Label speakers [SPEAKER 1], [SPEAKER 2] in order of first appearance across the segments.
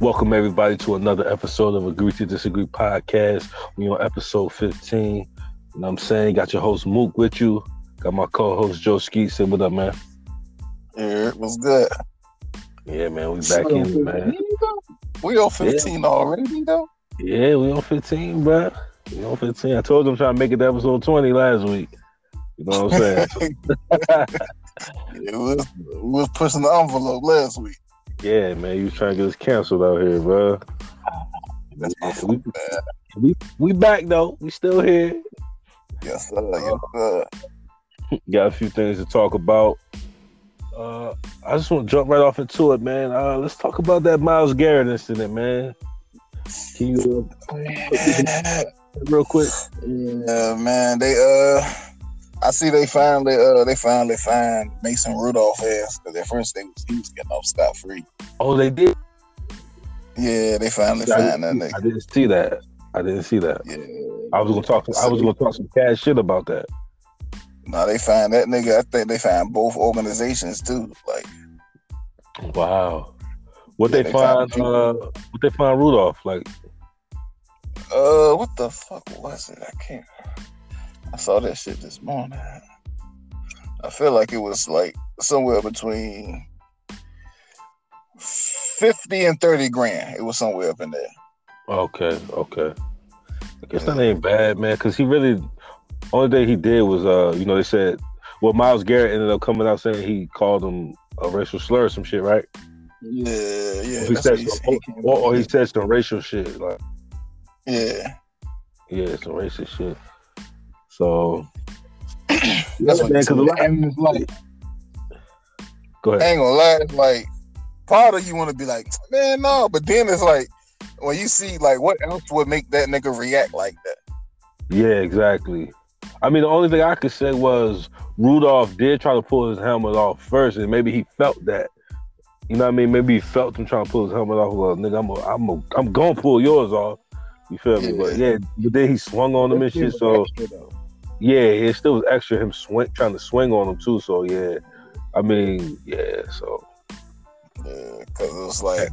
[SPEAKER 1] Welcome everybody to another episode of Agree to Disagree podcast. We on episode 15. You know what I'm saying? Got your host Mook with you. Got my co-host Joe Skeet. Say what up, man.
[SPEAKER 2] Yeah, it was good.
[SPEAKER 1] Yeah, man. We back in it, man.
[SPEAKER 2] We on 15 already, though.
[SPEAKER 1] Yeah, we on 15, bro. We on 15. I told them trying to make it to episode 20 last week. You know what I'm saying?
[SPEAKER 2] It was we was pushing the envelope last week.
[SPEAKER 1] Yeah, man. You trying to get us canceled out here, bro.
[SPEAKER 2] That's my fault,
[SPEAKER 1] we, we we back though. We still here.
[SPEAKER 2] Yes, sir. Yes, sir.
[SPEAKER 1] Got a few things to talk about. Uh, I just want to jump right off into it, man. Uh, let's talk about that Myles Garrett incident, man. Can you uh, real quick?
[SPEAKER 2] Yeah, man. They uh, I see they finally uh they finally find Mason Rudolph ass because at first they was he was getting off scot free.
[SPEAKER 1] Oh, they did.
[SPEAKER 2] Yeah, they finally
[SPEAKER 1] I
[SPEAKER 2] find that nigga.
[SPEAKER 1] I didn't see that. I didn't see that.
[SPEAKER 2] Yeah.
[SPEAKER 1] I was gonna talk. I was gonna talk some cash shit about that.
[SPEAKER 2] Now they find that nigga. I think they find both organizations too. Like
[SPEAKER 1] Wow. What
[SPEAKER 2] Yeah,
[SPEAKER 1] they,
[SPEAKER 2] they
[SPEAKER 1] find?
[SPEAKER 2] found-
[SPEAKER 1] Uh, what they find Rudolph? Like,
[SPEAKER 2] Uh, what the fuck was it? I can't. I saw that shit this morning. I feel like it was like somewhere between fifty and thirty grand. It was somewhere up in there.
[SPEAKER 1] okay, okay. I guess that ain't bad, man. Because he really, only thing he did was, uh, you know, they said, well, Myles Garrett ended up coming out saying he called him a racial slur or some shit, right?
[SPEAKER 2] Yeah, yeah.
[SPEAKER 1] Or he said some.
[SPEAKER 2] He
[SPEAKER 1] or, or he said some racial shit, like.
[SPEAKER 2] yeah.
[SPEAKER 1] Yeah, some racist shit. So
[SPEAKER 2] That's what
[SPEAKER 1] man, 'cause lot-
[SPEAKER 2] And like,
[SPEAKER 1] go
[SPEAKER 2] I
[SPEAKER 1] ahead.
[SPEAKER 2] ain't gonna lie, like part of you want to be like, man, no, but then it's like when you see like what else would make that nigga react like that.
[SPEAKER 1] Yeah, exactly. I mean, the only thing I could say was Rudolph did try to pull his helmet off first, and maybe he felt that. You know what I mean? Maybe he felt him trying to pull his helmet off. Well, nigga, I'm a, I'm a, I'm gonna pull yours off. You feel me? But yeah, but then he swung on him and shit. So yeah, it still was extra him swing trying to swing on him too. So yeah, I mean, yeah. So
[SPEAKER 2] Yeah, because it was like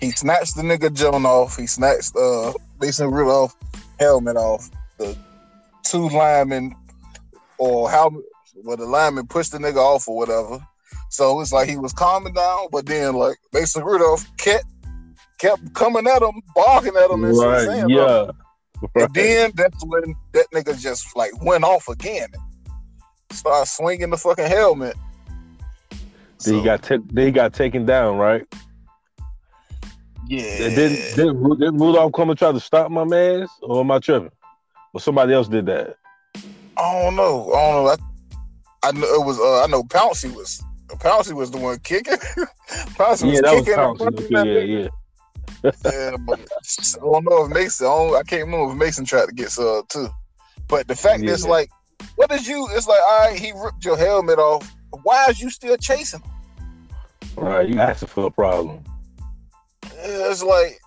[SPEAKER 2] he snatched the nigga Joan off. He snatched uh Mason Rudolph helmet off. The two linemen or how well the lineman pushed the nigga off or whatever. So it's like he was calming down, but then like Mason Rudolph kept kept coming at him, barking at him, and
[SPEAKER 1] right,
[SPEAKER 2] saying,
[SPEAKER 1] yeah. Right.
[SPEAKER 2] And then that's when that nigga just like went off again. Started swinging the fucking helmet.
[SPEAKER 1] Then he got ta- then he got taken down, right?
[SPEAKER 2] yeah.
[SPEAKER 1] And Didn't didn't, Ru- didn't Rudolph come and try to stop my man's, or am I tripping? Or somebody else did that?
[SPEAKER 2] I don't know. I don't know. I, I know it was. Uh, I know Pouncey was. Pouncey was the one kicking. Pouncey was
[SPEAKER 1] yeah, that was
[SPEAKER 2] kicking. punching
[SPEAKER 1] Okay, yeah, yeah.
[SPEAKER 2] Yeah, but I don't know if Mason. I, I can't remember if Mason tried to get sub too. But the fact is, like, what did you? It's like, all right, he ripped your helmet off. Why is you still chasing him?
[SPEAKER 1] Right, you asking for a problem.
[SPEAKER 2] It's like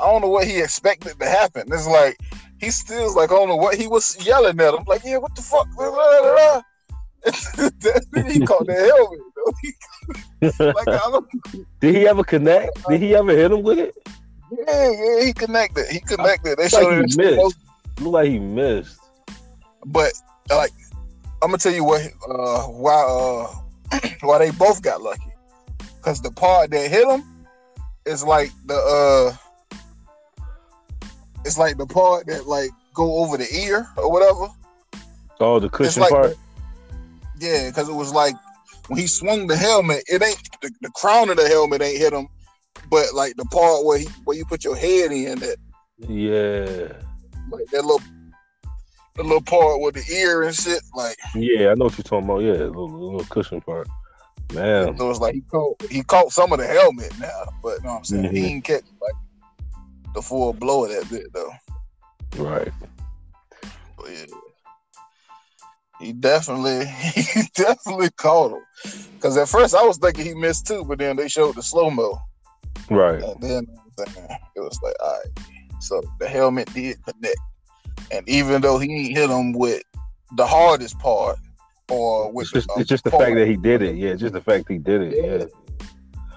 [SPEAKER 2] I don't know what he expected to happen. It's like he still's like I don't know what he was yelling at him. Like, yeah, what the fuck? He caught the helmet. Though. like, I don't,
[SPEAKER 1] Did he ever connect? Did he ever hit him with it?
[SPEAKER 2] yeah, yeah, he connected. He connected. They
[SPEAKER 1] like
[SPEAKER 2] showed
[SPEAKER 1] he
[SPEAKER 2] it.
[SPEAKER 1] missed. Looked like he missed.
[SPEAKER 2] But like, I'm gonna tell you what. Uh, why? Uh, why they both got lucky? Because the part that hit him is like the. uh It's like the part that like go over the ear or whatever.
[SPEAKER 1] Oh, the cushion
[SPEAKER 2] like
[SPEAKER 1] part.
[SPEAKER 2] Yeah, because it was like when he swung the helmet, it ain't the, the crown of the helmet ain't hit him, but like the part where he where you put your head in that
[SPEAKER 1] Yeah,
[SPEAKER 2] like that little the little part with the ear and shit, like
[SPEAKER 1] yeah. I know what you're talking about. Yeah, the little, little cushion part. Man,
[SPEAKER 2] so it's like he caught he caught some of the helmet now, but you know what I'm saying? He
[SPEAKER 1] Mhm.
[SPEAKER 2] didn't catch like the full blow of that bit though.
[SPEAKER 1] right.
[SPEAKER 2] But yeah. He definitely, he definitely caught him. Because at first I was thinking he missed too, but then they showed the slow mo,
[SPEAKER 1] Right.
[SPEAKER 2] and then it was like, all right. So the helmet did connect, and even though he hit him with the hardest part, or with
[SPEAKER 1] It's just,
[SPEAKER 2] the,
[SPEAKER 1] it's just the fact that he did it. Yeah, just the fact he did it. Yeah.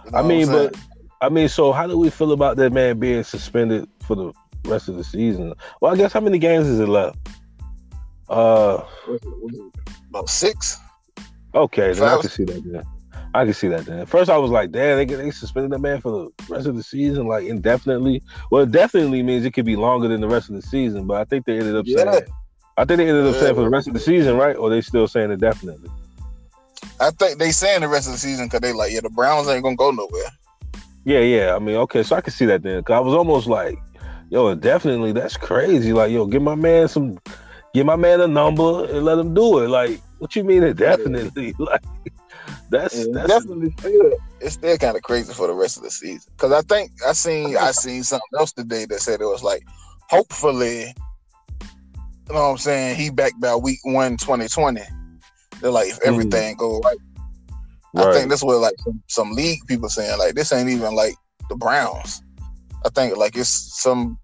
[SPEAKER 2] you know
[SPEAKER 1] I mean, but I mean, so how do we feel about that man being suspended for the rest of the season? Well, I guess how many games is it left? Uh,
[SPEAKER 2] about six.
[SPEAKER 1] Okay, then I can see that. Then I can see that. Then first, I was like, "Damn, they they suspended that man for the rest of the season, like indefinitely." Well, it definitely means it could be longer than the rest of the season, but I think they ended up yeah. saying, I think they ended up yeah. saying for the rest of the season, right? Or they still saying indefinitely?
[SPEAKER 2] I think they saying the rest of the season because they like, yeah, the Browns ain't gonna go nowhere.
[SPEAKER 1] Yeah, yeah. I mean, okay, so I can see that then. Cause I was almost like, yo, definitely, that's crazy. Like, yo, give my man some, give my man a number and let him do it. Like, what you mean? It definitely, like, that's, yeah, that's
[SPEAKER 2] definitely still, it's still kind of crazy for the rest of the season. Cause I think I seen I seen something else today that said it was like, hopefully, you know what I'm saying? He back by week one, 2020. They're like, if mm. everything mm. go right, Right. I think this was like some, some league people saying like this ain't even like the Browns. I think like it's some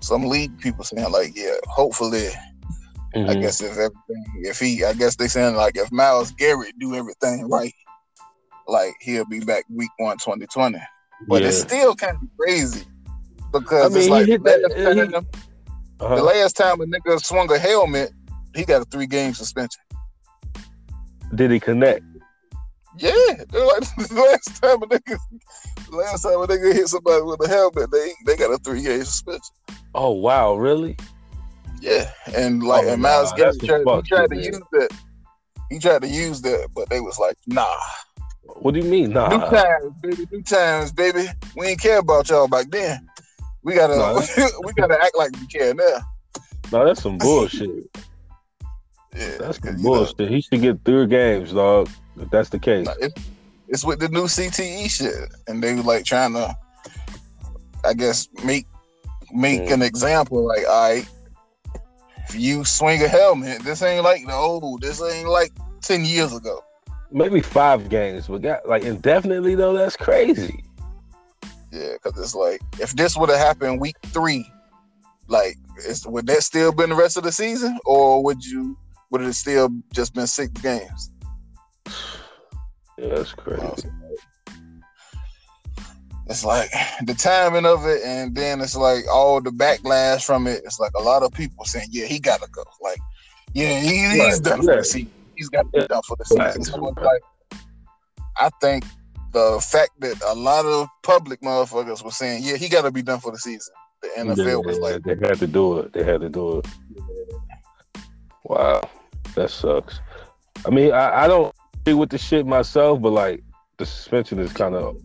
[SPEAKER 2] some league people saying like yeah, hopefully. Mm-hmm. I guess if everything, if he, I guess they saying like if Myles Garrett do everything right, like he'll be back week one, 2020. But yeah. it's still kind of crazy because I mean, it's like that, he, uh-huh. the last time a nigga swung a helmet, he got a three game suspension.
[SPEAKER 1] Did he connect?
[SPEAKER 2] Yeah, like the last time a nigga, last time a nigga hit somebody with a helmet, they they got a three game suspension.
[SPEAKER 1] Oh wow, really?
[SPEAKER 2] Yeah, and like oh, and Myles nah, Garrett tried, he tried to use that. He tried to use that, but they was like, nah.
[SPEAKER 1] What do you mean, nah?
[SPEAKER 2] New times, baby. New times, baby. We ain't care about y'all back then. We gotta, nah, we gotta act like we care now.
[SPEAKER 1] No, that's some bullshit. yeah, that's some bullshit. Know, he should get three games, dog. If that's the case,
[SPEAKER 2] it's, it's with the new CTE shit, and they were like trying to, I guess, make make mm. an example. Like, all right, if you swing a helmet, this ain't like the old. This ain't like ten years ago.
[SPEAKER 1] Maybe five games, but got like indefinitely though. That's crazy.
[SPEAKER 2] Yeah, because it's like if this would have happened week three, like is, would that still been the rest of the season, or would you would it still just been six games?
[SPEAKER 1] Yeah, that's crazy.
[SPEAKER 2] It's like the timing of it, and then it's like all the backlash from it. It's like a lot of people saying, "Yeah, he gotta go." Like, yeah, he, he's right. done yeah. for the season. He's got to be done for the season. So like, I think the fact that a lot of public motherfuckers were saying, "Yeah, he got to be done for the season." The NFL yeah, was like,
[SPEAKER 1] "They had to do it. They had to do it." Wow, that sucks. I mean, I, I don't agree with the shit myself, but like the suspension is kind of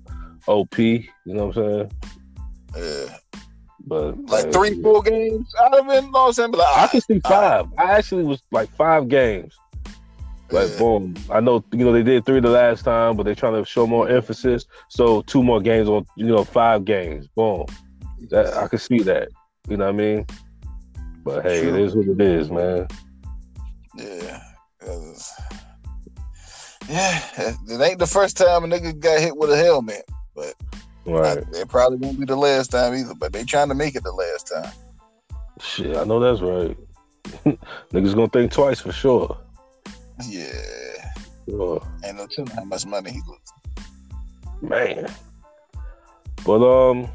[SPEAKER 1] OP. You know what I'm saying?
[SPEAKER 2] Yeah.
[SPEAKER 1] But
[SPEAKER 2] like uh, three, four games out of it, you know what I'm like, I
[SPEAKER 1] can see five. I, I actually was like five games. Like yeah. boom. I know you know they did three the last time, but they're trying to show more emphasis. So two more games on you know five games. Boom. That I can see that. You know what I mean? But hey, True. it is what it is, man.
[SPEAKER 2] Yeah. Yeah, it ain't the first time a nigga got hit with a helmet, but right. it probably won't be the last time either. But they trying to make it the last time.
[SPEAKER 1] Shit, I know that's right. Niggas gonna think twice for sure.
[SPEAKER 2] Yeah. Sure. And no telling how much money he loses.
[SPEAKER 1] Man. But um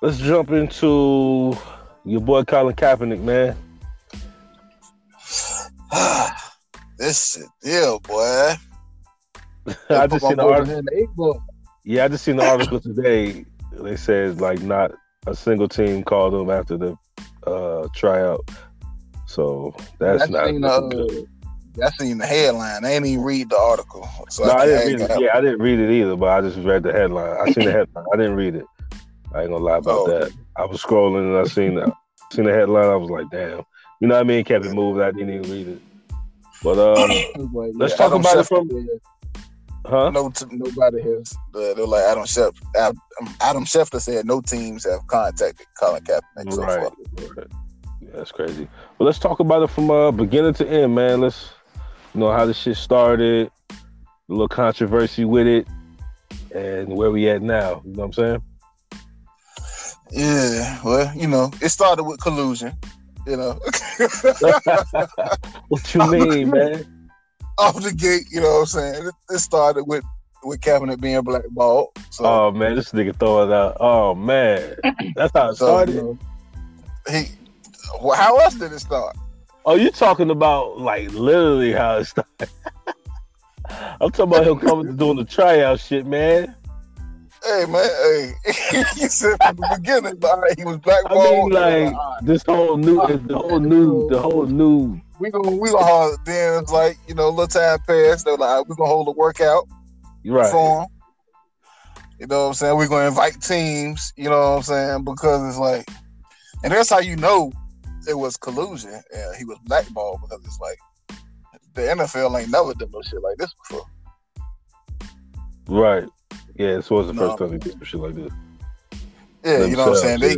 [SPEAKER 1] let's jump into your boy Colin Kaepernick, man.
[SPEAKER 2] This shit, yeah, boy.
[SPEAKER 1] I just seen the article. Yeah, I just seen the article today. They said like not a single team called them after the uh, tryout. So that's not seen, uh, good.
[SPEAKER 2] I seen the headline. I ain't even read the article.
[SPEAKER 1] So no, I, I didn't read it. Yeah, I didn't read it either, but I just read the headline. I seen the headline. I didn't read it. I ain't gonna lie about oh. that. I was scrolling and I seen that. Seen the headline. I was like, damn. You know what I mean? Kept it moving. I didn't even read it. But um, let's yeah, talk about it from. Huh?
[SPEAKER 2] No, t- nobody has. Uh, they're like Adam Schefter. Adam Schefter said no teams have contacted Colin Kaepernick so right.
[SPEAKER 1] Right. Yeah, that's crazy. Well, let's talk about it from uh, beginning to end, man. Let's you know how this shit started, a little controversy with it, and where we at now. You know what I'm saying?
[SPEAKER 2] Yeah. Well, you know, it started with collusion. You know.
[SPEAKER 1] what you mean, man?
[SPEAKER 2] Off the gate, you know what I'm saying? It, it started with with Kaepernick being blackballed. So,
[SPEAKER 1] Oh man, this nigga throw it out. Oh man, that's how it
[SPEAKER 2] so,
[SPEAKER 1] started.
[SPEAKER 2] you know, he. Well, how else did it start?
[SPEAKER 1] Oh, you talking about like literally how it started? I'm talking about him coming to doing the tryout shit, man.
[SPEAKER 2] Hey man, hey, he said from the beginning, right, he was blackballed.
[SPEAKER 1] I mean, like this whole new, uh, the whole new, the whole new.
[SPEAKER 2] We gonna we gonna hold, then like you know, a little time passed. They're like, we gonna hold a workout
[SPEAKER 1] Right.
[SPEAKER 2] for him. You know what I'm saying? We're gonna invite teams. You know what I'm saying? Because it's like, and that's how you know it was collusion. And he was blackballed because it's like the NFL ain't never done no shit like this before.
[SPEAKER 1] Right. Yeah, this was the
[SPEAKER 2] No.
[SPEAKER 1] first time he did some shit like this.
[SPEAKER 2] Yeah, you know what I'm saying? They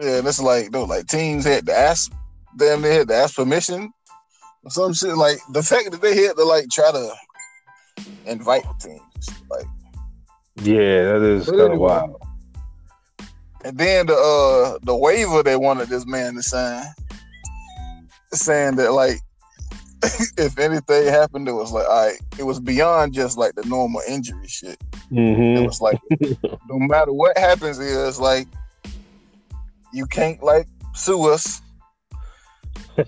[SPEAKER 2] Yeah, and it's like no, like teams had to ask them, they had to ask permission or some shit. Like the fact that they had to like try to invite teams, like,
[SPEAKER 1] yeah. that is kind of wild.
[SPEAKER 2] and then the uh the waiver they wanted this man to sign, saying that like if anything happened, it was like all right, it was beyond just like the normal injury shit. It
[SPEAKER 1] hmm
[SPEAKER 2] was like no matter what happens, is like you can't like sue us.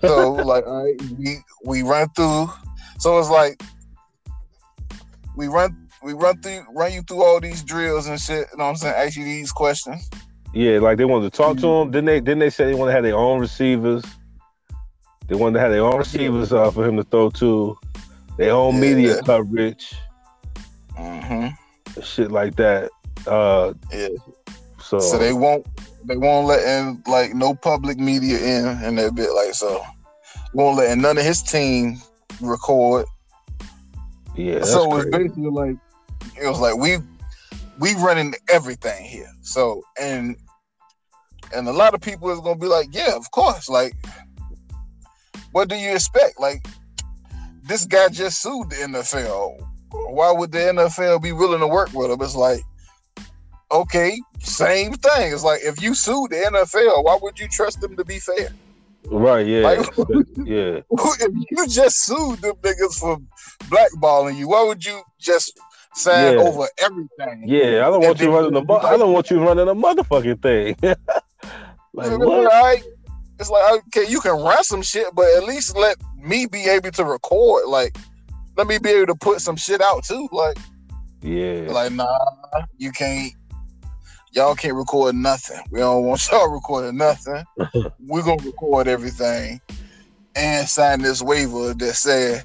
[SPEAKER 2] So like, all right, we we run through. So it's like we run we run through run you through all these drills and shit. You know what I'm saying? Ask you these questions.
[SPEAKER 1] Yeah, like they wanted to talk to him. Then they then they said they want to have their own receivers. They wanted to have their own receivers uh, for him to throw to, their own
[SPEAKER 2] Yeah.
[SPEAKER 1] media coverage,
[SPEAKER 2] Mm-hmm.
[SPEAKER 1] shit like that. Uh,
[SPEAKER 2] Yeah.
[SPEAKER 1] so,
[SPEAKER 2] So they won't they won't let in like no public media in and that bit like so. Won't let in none of his team record.
[SPEAKER 1] yeah,
[SPEAKER 2] so
[SPEAKER 1] it's
[SPEAKER 2] basically like it was like we we running everything here. So and and a lot of people is gonna be like, yeah, of course. Like, what do you expect? Like, this guy just sued the NFL. Why would the NFL be willing to work with him? It's like, okay, same thing. It's like if you sued the NFL, why would you trust them to be fair?
[SPEAKER 1] right. Yeah,
[SPEAKER 2] Like-
[SPEAKER 1] yeah,
[SPEAKER 2] if you just sued them niggas for blackballing you, why would you just sign
[SPEAKER 1] Yeah.
[SPEAKER 2] over everything?
[SPEAKER 1] yeah. I don't want you running the. Mo- I don't want you running a motherfucking thing. like
[SPEAKER 2] All
[SPEAKER 1] what?
[SPEAKER 2] right. It's like okay, you can run some shit, but at least let me be able to record. Like, let me be able to put some shit out too. Like,
[SPEAKER 1] Yeah,
[SPEAKER 2] like nah, you can't. Y'all can't record nothing. We don't want y'all recording nothing. We're gonna record everything and sign this waiver that said,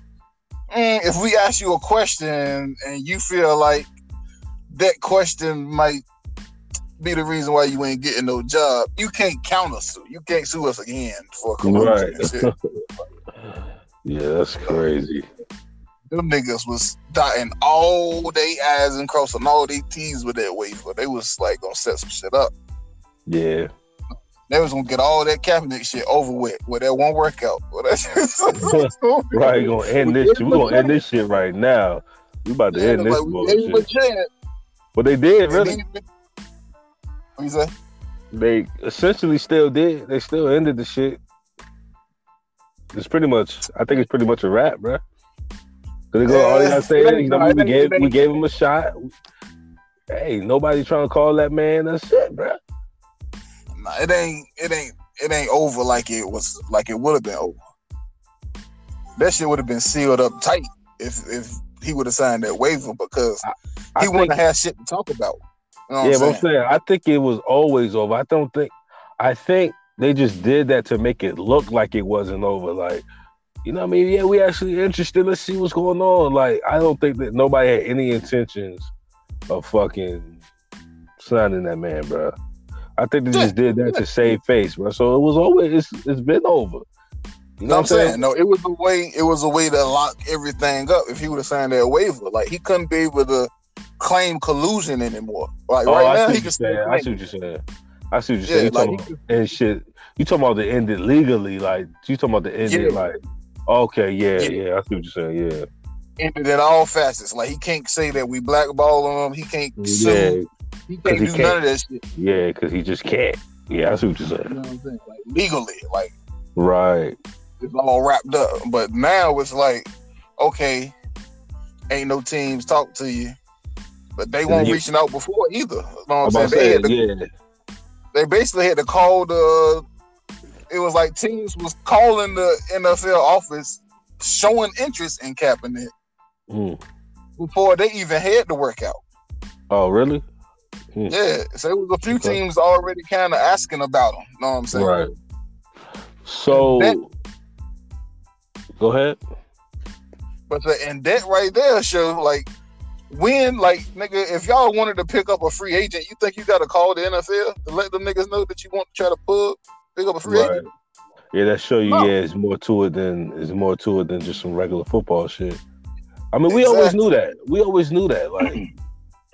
[SPEAKER 2] mm, if we ask you a question and you feel like that question might be the reason why you ain't getting no job, you can't counter sue. You can't sue us again for collusion
[SPEAKER 1] Right. yeah. That's crazy.
[SPEAKER 2] Them niggas was dotting all they I's and crossing all they T's with that waiver. They was like gonna set some shit up.
[SPEAKER 1] Yeah,
[SPEAKER 2] They was gonna get all that Kaepernick shit over with with that one workout.
[SPEAKER 1] Right. Gonna end this. We gonna end this shit right now. We about to
[SPEAKER 2] Yeah,
[SPEAKER 1] end this
[SPEAKER 2] like, we gave him a
[SPEAKER 1] bullshit. But they did
[SPEAKER 2] And
[SPEAKER 1] really.
[SPEAKER 2] What you say?
[SPEAKER 1] They essentially still did. They still ended the shit. It's pretty much. I think it's pretty much a wrap, bro. Cause they go, all they gotta say is, you know, we gave
[SPEAKER 2] it
[SPEAKER 1] we gave him a shot. Hey, nobody trying to call that man. That's it, bro.
[SPEAKER 2] Nah, it ain't. It ain't. It ain't over like it was. Like it would have been over. That shit would have been sealed up tight if if he would have signed that waiver because
[SPEAKER 1] I
[SPEAKER 2] he wouldn't have had shit to talk about. You know
[SPEAKER 1] yeah,
[SPEAKER 2] what I'm
[SPEAKER 1] I'm
[SPEAKER 2] saying?
[SPEAKER 1] saying I think it was always over. I don't think. I think they just did that to make it look like it wasn't over. Like, you know, what I mean, yeah, we actually interested. Let's see what's going on. Like, I don't think that nobody had any intentions of fucking signing that man, bro. I think they just did that to save face, bro. So it was always it's, it's been over. You know
[SPEAKER 2] No,
[SPEAKER 1] what I'm saying?
[SPEAKER 2] No, it was a way. It was a way to lock everything up. If he would have signed that waiver, like he couldn't be able to claim collusion anymore. Like
[SPEAKER 1] Oh,
[SPEAKER 2] right
[SPEAKER 1] I
[SPEAKER 2] now,
[SPEAKER 1] see
[SPEAKER 2] he can
[SPEAKER 1] saying. I see what you're saying. I see what you're
[SPEAKER 2] Yeah,
[SPEAKER 1] saying. You
[SPEAKER 2] like,
[SPEAKER 1] talking about and shit. You talking about the ended legally? Like you talking about the ended?
[SPEAKER 2] Yeah.
[SPEAKER 1] Like okay, yeah,
[SPEAKER 2] Yeah.
[SPEAKER 1] yeah. I see what you're saying. Yeah,
[SPEAKER 2] ended at all facets. Like he can't say that we blackballing him. He can't
[SPEAKER 1] yeah,
[SPEAKER 2] sue. He
[SPEAKER 1] 'cause
[SPEAKER 2] can't
[SPEAKER 1] he
[SPEAKER 2] do
[SPEAKER 1] can't.
[SPEAKER 2] none of that shit.
[SPEAKER 1] yeah. Because he just can't. Yeah, I see what you're
[SPEAKER 2] You
[SPEAKER 1] saying.
[SPEAKER 2] know what I'm saying? Like legally, like
[SPEAKER 1] Right.
[SPEAKER 2] it's all wrapped up. But now it's like, okay, ain't no teams talk to you. but they weren't
[SPEAKER 1] he-
[SPEAKER 2] reaching out before either. You know what I'm saying? They, had to,
[SPEAKER 1] yeah,
[SPEAKER 2] they basically had to call the. It was like teams was calling the NFL office, showing interest in Kaepernick
[SPEAKER 1] Mm.
[SPEAKER 2] before they even had the workout.
[SPEAKER 1] Oh, really?
[SPEAKER 2] Yeah, so it was a few
[SPEAKER 1] Okay.
[SPEAKER 2] teams already kind of asking about him. Know what I'm saying?
[SPEAKER 1] Right. So,
[SPEAKER 2] That-
[SPEAKER 1] go ahead.
[SPEAKER 2] But the, and that right there show like when like nigga, if y'all wanted to pick up a free agent, you think you got to call the NFL to let them niggas know that you want to try to pull pick up a free
[SPEAKER 1] Right.
[SPEAKER 2] agent?
[SPEAKER 1] Yeah, that show you.
[SPEAKER 2] No.
[SPEAKER 1] Yeah, it's more to it than it's more to it than just some regular football shit. I mean, we always knew that. We always knew that. Like,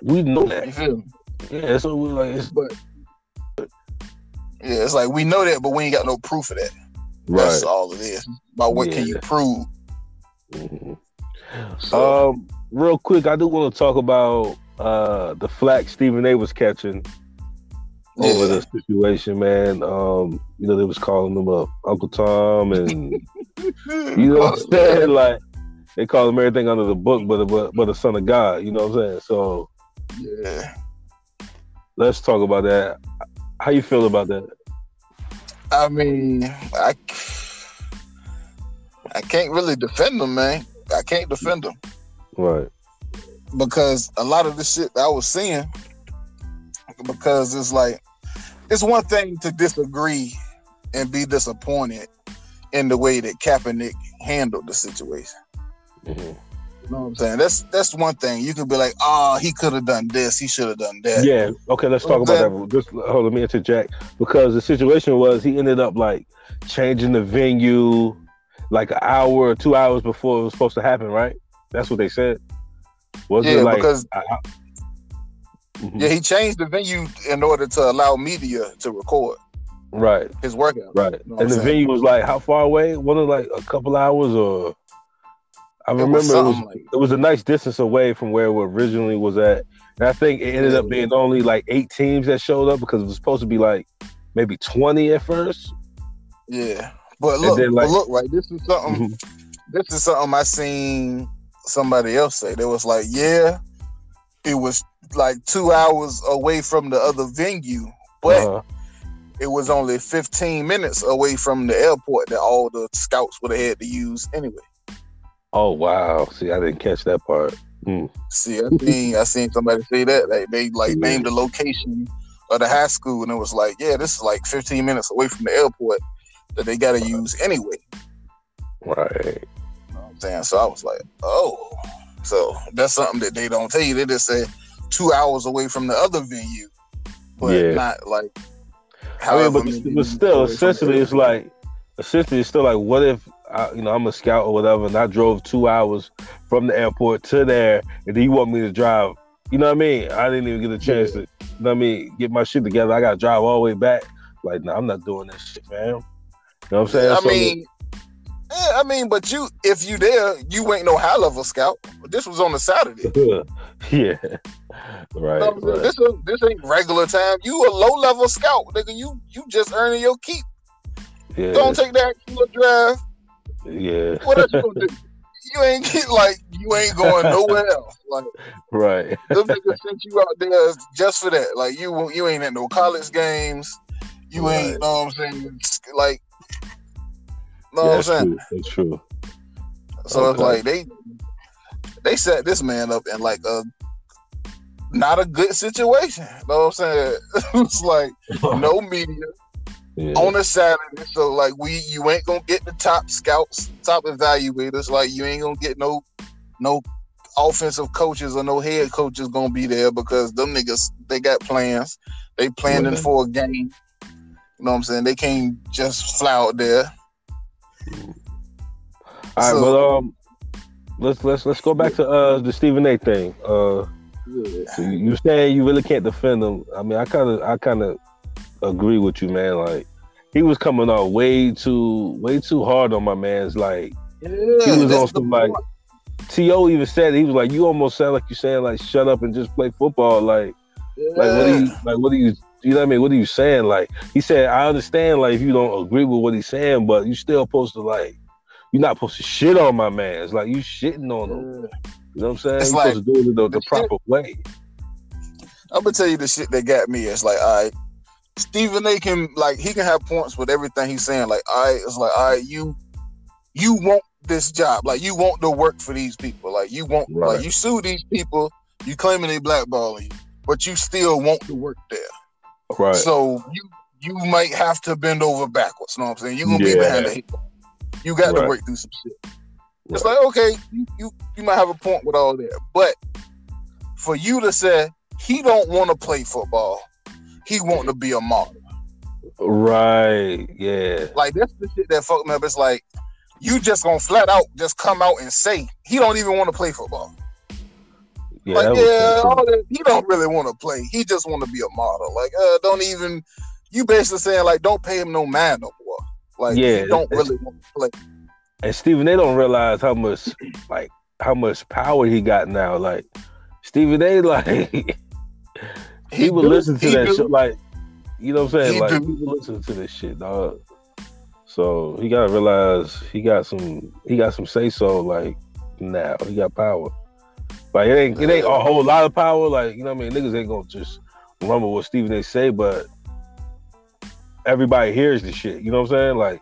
[SPEAKER 1] we know that. Yeah, so we like, it's,
[SPEAKER 2] Yeah, it's like we know that, but we ain't got no proof of that. That's
[SPEAKER 1] right.
[SPEAKER 2] all it is. About what can you prove?
[SPEAKER 1] Mhm.
[SPEAKER 2] So,
[SPEAKER 1] Um, real quick, I do want to talk about uh the flack Stephen A. was catching over the situation, man. Um, you know, they was calling him up Uncle Tom, and you know what I'm saying? Like they call him everything under the book, but but but a son of God. You know what I'm saying? So
[SPEAKER 2] yeah.
[SPEAKER 1] let's talk about that. How you feel about that?
[SPEAKER 2] I mean, I I can't really defend them, man. I can't defend them.
[SPEAKER 1] Right.
[SPEAKER 2] because a lot of the shit that I was seeing, because it's like it's one thing to disagree and be disappointed in the way that Kaepernick handled the situation.
[SPEAKER 1] Mhm.
[SPEAKER 2] You know what I'm saying? That's that's one thing. You could be like, oh, he could have done this, he should have done that.
[SPEAKER 1] Yeah. Okay. Let's talk about that. Just hold. Let me interject because the situation was he ended up like changing the venue like an hour or two hours before it was supposed to happen. Right. That's what they said. Was
[SPEAKER 2] Yeah,
[SPEAKER 1] it like?
[SPEAKER 2] because
[SPEAKER 1] I-
[SPEAKER 2] Yeah, he changed the venue in order to allow media to record
[SPEAKER 1] Right.
[SPEAKER 2] his workout.
[SPEAKER 1] Right.
[SPEAKER 2] know
[SPEAKER 1] and the
[SPEAKER 2] saying?
[SPEAKER 1] venue was like how far away? One of like a couple hours or. I
[SPEAKER 2] It
[SPEAKER 1] remember
[SPEAKER 2] was
[SPEAKER 1] it was
[SPEAKER 2] like
[SPEAKER 1] it was a nice distance away from where it originally was at. And I think it ended up being only like eight teams that showed up because it was supposed to be like maybe 20 at first.
[SPEAKER 2] yeah. But look,
[SPEAKER 1] then, like-
[SPEAKER 2] but look, right. This is something.
[SPEAKER 1] Mhm.
[SPEAKER 2] this is something I seen somebody else say. They was like, yeah, it was like two hours away from the other venue, but
[SPEAKER 1] Uh-huh.
[SPEAKER 2] it was only 15 minutes away from the airport that all the scouts would have had to use anyway.
[SPEAKER 1] Oh wow! See, I didn't catch that part. Hmm.
[SPEAKER 2] See, I seen I seen somebody say that. Like they like
[SPEAKER 1] Yeah.
[SPEAKER 2] named the location of the high school and it was like, yeah, this is like 15 minutes away from the airport that they gotta use anyway.
[SPEAKER 1] Right.
[SPEAKER 2] You know what I'm saying? So I was like, oh. So that's something that they don't tell you. They just say two hours away from the other venue, but
[SPEAKER 1] Yeah.
[SPEAKER 2] not like
[SPEAKER 1] I mean, but, but still,
[SPEAKER 2] away from the
[SPEAKER 1] essentially, it's like essentially, it's still like, what if I, you know I'm a scout or whatever, and I drove two hours from the airport to there, and you want me to drive? You know what I mean? I didn't even get a chance to, you know what I mean, get my shit together. I got to drive all the way back. Like, no, I'm not doing this shit, man. You know what I'm saying?
[SPEAKER 2] I
[SPEAKER 1] So-
[SPEAKER 2] mean, yeah, I mean, but you, if you there, you ain't no high level scout. This was on a Saturday.
[SPEAKER 1] yeah, right,
[SPEAKER 2] So,
[SPEAKER 1] right.
[SPEAKER 2] This is- this ain't regular time. You a low level scout, nigga. You you just earning your keep.
[SPEAKER 1] yeah,
[SPEAKER 2] Don't take that kilo drive.
[SPEAKER 1] yeah,
[SPEAKER 2] What else you gonna do? You ain't get like you ain't going nowhere else. Like
[SPEAKER 1] right,
[SPEAKER 2] them niggas sent you out there just for that. Like you you ain't at no college games. You ain't
[SPEAKER 1] Right.
[SPEAKER 2] know what I'm saying. Like know what I'm
[SPEAKER 1] That's
[SPEAKER 2] saying.
[SPEAKER 1] true. That's true.
[SPEAKER 2] So it's like they they set this man up in like a not a good situation. You Know what I'm saying? it's like no media
[SPEAKER 1] Yeah.
[SPEAKER 2] on a Saturday. So like we you ain't gonna get the top scouts, top evaluators. Like you ain't gonna get no no offensive coaches or no head coaches gonna be there because them niggas they got plans. They planning for a game. You know what I'm saying? They can't just fly out there.
[SPEAKER 1] All right,
[SPEAKER 2] So-
[SPEAKER 1] but um, let's let's let's go back to uh the Stephen A. thing. Uh, so you, saying you really can't defend him? I mean, I kind of I kind of agree with you, man. Like he was coming off way too way too hard on my man's. Like
[SPEAKER 2] Yeah,
[SPEAKER 1] he was on some like. To even said he was like, you almost sound like you saying like shut up and just play football. Like like what are you like what are you you know what I mean? What are you saying? Like he said, I understand like if you don't agree with what he's saying, but you still supposed to like you're not supposed to shit on my man. It's like you shitting on him. You know what I'm saying?
[SPEAKER 2] It's
[SPEAKER 1] You're
[SPEAKER 2] like-
[SPEAKER 1] supposed to do it the, the proper way.
[SPEAKER 2] I'm gonna tell you the shit that got me. It's like, all right, Stephen A. can like he can have points with everything he's saying. Like, all right, it's like, all right, you you want this job, like you want to work for these people, like you want,
[SPEAKER 1] Right.
[SPEAKER 2] like you sue these people, you claiming they blackballing you, but you still want to work there.
[SPEAKER 1] Right.
[SPEAKER 2] So you you might have to bend over backwards. You know what I'm saying? You're gonna be behind the eight. You got to
[SPEAKER 1] Right.
[SPEAKER 2] work through some shit. It's like okay, you, you you might have a point with all that, but for you to say he don't want to play football, he want to be a model.
[SPEAKER 1] right. Yeah.
[SPEAKER 2] Like that's the shit that fucked me up. It's like you just gonna flat out just come out and say he don't even want to play football.
[SPEAKER 1] Yeah.
[SPEAKER 2] like yeah, all that, he don't really want to play. He just want to be a model. Like uh, don't even. You basically saying like don't pay him no mind no more. Like
[SPEAKER 1] Yeah,
[SPEAKER 2] don't really want to play.
[SPEAKER 1] and Stephen, they don't realize how much like how much power he got now. Like Stephen A. Like
[SPEAKER 2] He do,
[SPEAKER 1] listen to that
[SPEAKER 2] do.
[SPEAKER 1] shit. Like you know what I'm saying?
[SPEAKER 2] He
[SPEAKER 1] like
[SPEAKER 2] do.
[SPEAKER 1] people listen to this shit, dog. So he gotta realize he got some he got some say so like now. He got power. Like it ain't it ain't a whole lot of power. Like, you know what I mean? Niggas ain't gonna just remember what Stephen A say, but everybody hears the shit. You know what I'm saying? Like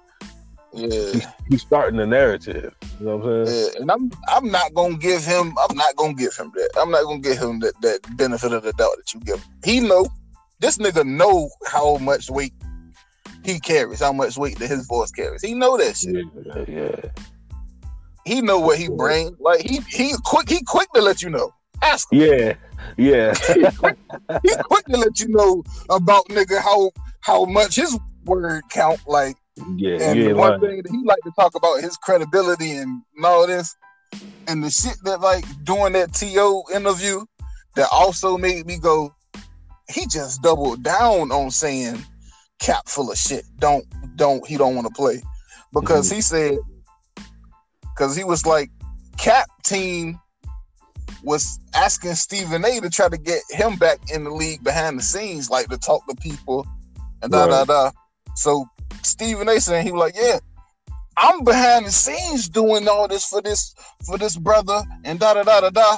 [SPEAKER 2] Yeah.
[SPEAKER 1] he's, he's starting the narrative. You know what I'm saying?
[SPEAKER 2] Yeah, and I'm I'm not gonna give him I'm not gonna give him that. I'm not gonna give him that, that benefit of the doubt that you give. him. He know this nigga know how much weight he carries, how much weight that his voice carries. He know that shit.
[SPEAKER 1] Yeah, yeah.
[SPEAKER 2] He know what he bring. Like he he quick he quick to let you know. Ask him.
[SPEAKER 1] Yeah, yeah,
[SPEAKER 2] he quick to let you know about nigga how how much his word count. Like
[SPEAKER 1] yeah.
[SPEAKER 2] And the one
[SPEAKER 1] lying.
[SPEAKER 2] thing that he like to talk about his credibility and all this, and the shit that like doing that To interview that also made me go, he just doubled down on saying Cap full of shit. Don't don't he don't want to play because mm-hmm. he said because he was like Cap team was asking Stephen A to try to get him back in the league behind the scenes, like to talk to people and da da da. So Stephen A saying he was like, yeah, I'm behind the scenes doing all this for this for this brother and da da da da da.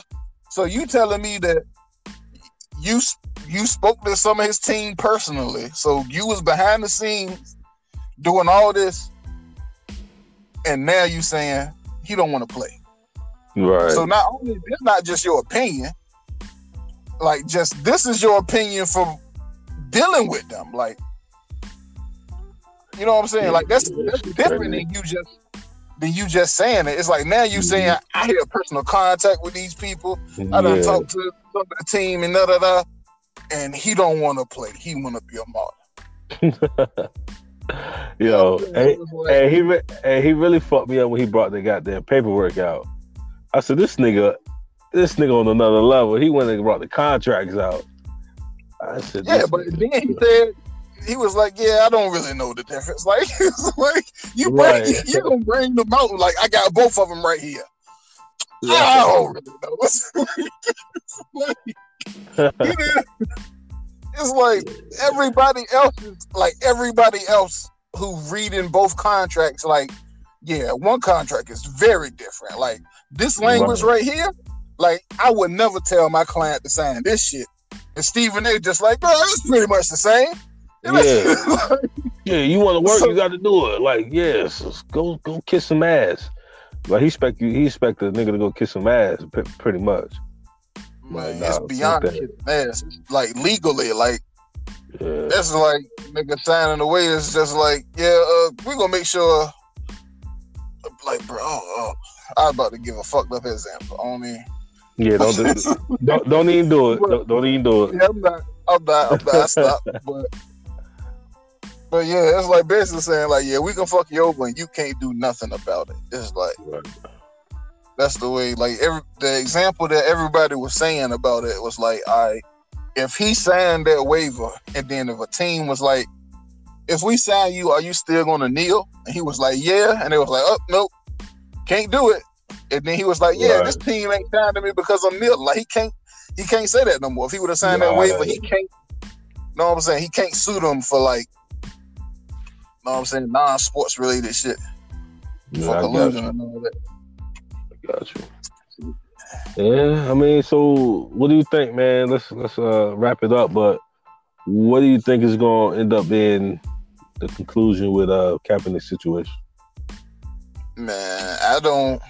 [SPEAKER 2] So you telling me that you you spoke to some of his team personally, so you was behind the scenes doing all this, and now you saying he don't want to play.
[SPEAKER 1] Right.
[SPEAKER 2] So not only this not just your opinion, like just this is your opinion from dealing with them. Like you know what I'm saying? Like that's that's different than you just than you just saying it. It's like now you saying mm-hmm. I had personal contact with these people. I done
[SPEAKER 1] yeah.
[SPEAKER 2] talked to some of the team and da da da. And he don't want to play. He want to be a model.
[SPEAKER 1] Yo,
[SPEAKER 2] It
[SPEAKER 1] hey,
[SPEAKER 2] was like-
[SPEAKER 1] hey, he re- hey, he really fucked me up when he brought the goddamn paperwork out. I said, this nigga, this nigga on another level. He went and brought the contracts out. I said,
[SPEAKER 2] Yeah, but
[SPEAKER 1] nigga-
[SPEAKER 2] then he said he was like, "Yeah, I don't really know the difference." Like, like you bring,
[SPEAKER 1] Right.
[SPEAKER 2] you gonna bring them out. Like, I got both of them right here. I don't really know. It's like, he did- it's like everybody else like everybody else who reading both contracts. Like, yeah, one contract is very different. Like this language right, here. Like, I would never tell my client to sign this shit. And Stephen A. just like, bro, it's pretty much the same.
[SPEAKER 1] Yeah. yeah, you want to work,
[SPEAKER 2] So-
[SPEAKER 1] you got to do it. Like, yes, go go kiss some ass. Like he expect you, he expect the nigga to go kiss some ass, p- pretty much. Nah,
[SPEAKER 2] it's beyond. It's like legally, like
[SPEAKER 1] Yeah,
[SPEAKER 2] that's like nigga signing away. It's just like, yeah, uh, we gonna make sure. Like, bro, oh, oh, I was about to give a fucked up example. Only.
[SPEAKER 1] yeah. Don't do, don't don't even do it. Don't, don't even do it.
[SPEAKER 2] Yeah, I'm not. I'm not. I'm not. I stop. But, but yeah, it's like basically saying like, yeah, we can fuck you over and you can't do nothing about it. It's like
[SPEAKER 1] Right.
[SPEAKER 2] That's the way. Like every the example that everybody was saying about it was like, I if he signed that waiver and then if a team was like, if we sign you, are you still gonna kneel? And he was like, yeah. And it was like, oh nope, can't do it. And then he was like, yeah,
[SPEAKER 1] Right.
[SPEAKER 2] this team ain't signing me because I'm kneeling. Like he can't he can't say that no more. If he would have signed that waiver, he can't. Know what I'm saying? He can't sue them for like, know what I'm saying, non-sports related shit
[SPEAKER 1] Yeah,
[SPEAKER 2] for collusion and all that.
[SPEAKER 1] Got you. Yeah, I mean, so what do you think, man? Let's let's uh, wrap it up. But what do you think is going to end up being the conclusion with uh Kaepernick situation?
[SPEAKER 2] Man, I don't.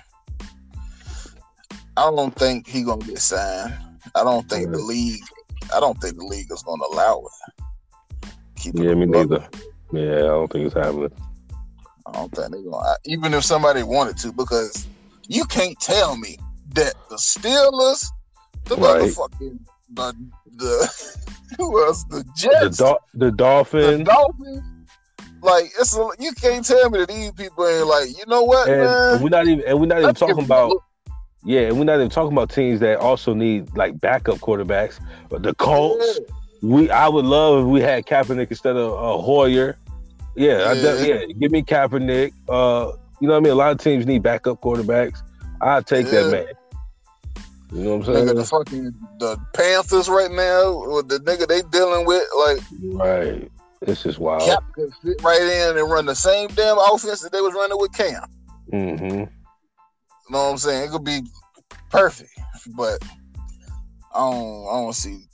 [SPEAKER 2] I don't think he gonna get signed. I don't think the league. I don't think the league is gonna allow it.
[SPEAKER 1] Keep yeah, me neither. Yeah, I don't think it's happening.
[SPEAKER 2] I don't think they're gonna. Even if somebody wanted to, because you can't tell me that the Steelers, the right. motherfucking the the who else? The Jets,
[SPEAKER 1] the, do- the Dolphins,
[SPEAKER 2] the Dolphins. Like it's a, you can't tell me that these people ain't like you know what,
[SPEAKER 1] and
[SPEAKER 2] man.
[SPEAKER 1] We're not even and we're not even talking about. Yeah, and we're not even talking about teams that also need like backup quarterbacks. But the Colts, yeah. we I would love if we had Kaepernick instead of uh, Hoyer. Yeah, yeah. I, yeah, give me Kaepernick. Uh, you know what I mean? A lot of teams need backup quarterbacks. I take yeah. that man. You know what I'm saying?
[SPEAKER 2] Nigga, the fucking the Panthers right now, with the nigga they dealing with, like
[SPEAKER 1] right. This is wild.
[SPEAKER 2] Cap could fit right in and run the same damn offense that they was running with Cam.
[SPEAKER 1] Mm-hmm. You
[SPEAKER 2] know what I'm saying? It could be perfect, but I don't. I don't see.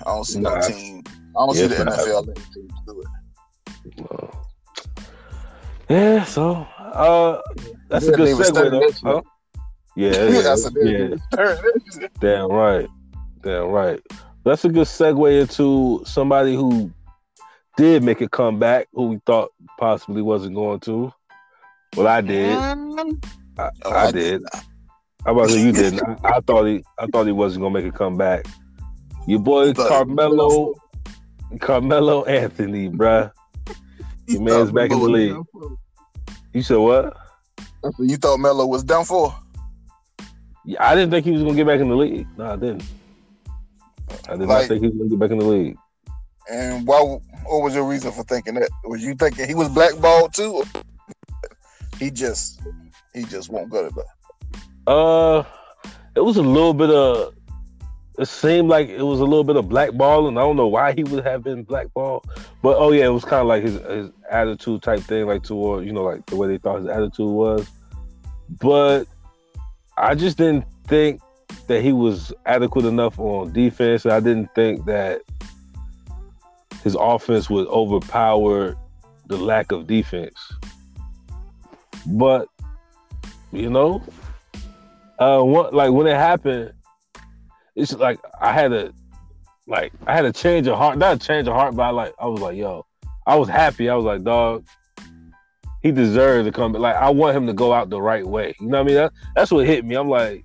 [SPEAKER 2] I don't see nah, no team. I don't see the NFL team do it. No.
[SPEAKER 1] Yeah. So, uh, that's yeah, a good segue, though. Huh? Yeah, yeah, yeah. Damn right. Damn right. That's a good segue into somebody who did make a comeback, who we thought possibly wasn't going to. Well, I did. Mm. I, oh, I, I did. How about you? Didn't? I, I, thought he. I thought he wasn't gonna make a comeback. Your boy Carmelo, Carmelo Anthony, bruh. Your man's back in the league. You said what?
[SPEAKER 2] You thought Melo was done for?
[SPEAKER 1] Yeah, I didn't think he was gonna get back in the league. No, I didn't. I did like, not think he was gonna get back in the league.
[SPEAKER 2] And why? What was your reason for thinking that? Was you thinking he was blackballed too? He just, he just won't go to
[SPEAKER 1] that. Uh, it was a little bit of. It seemed like it was a little bit of blackballing. I don't know why he would have been blackballed, but oh yeah, it was kind of like his his attitude type thing, like toward you know like the way they thought his attitude was. But I just didn't think that he was adequate enough on defense. I didn't think that his offense would overpower the lack of defense. But you know, uh, what, like when it happened, it's like I had a like I had a change of heart. Not a change of heart, but I like I was like, yo, I was happy. I was like, dog, he deserved to come. Like I want him to go out the right way. You know what I mean? That, that's what hit me. I'm like,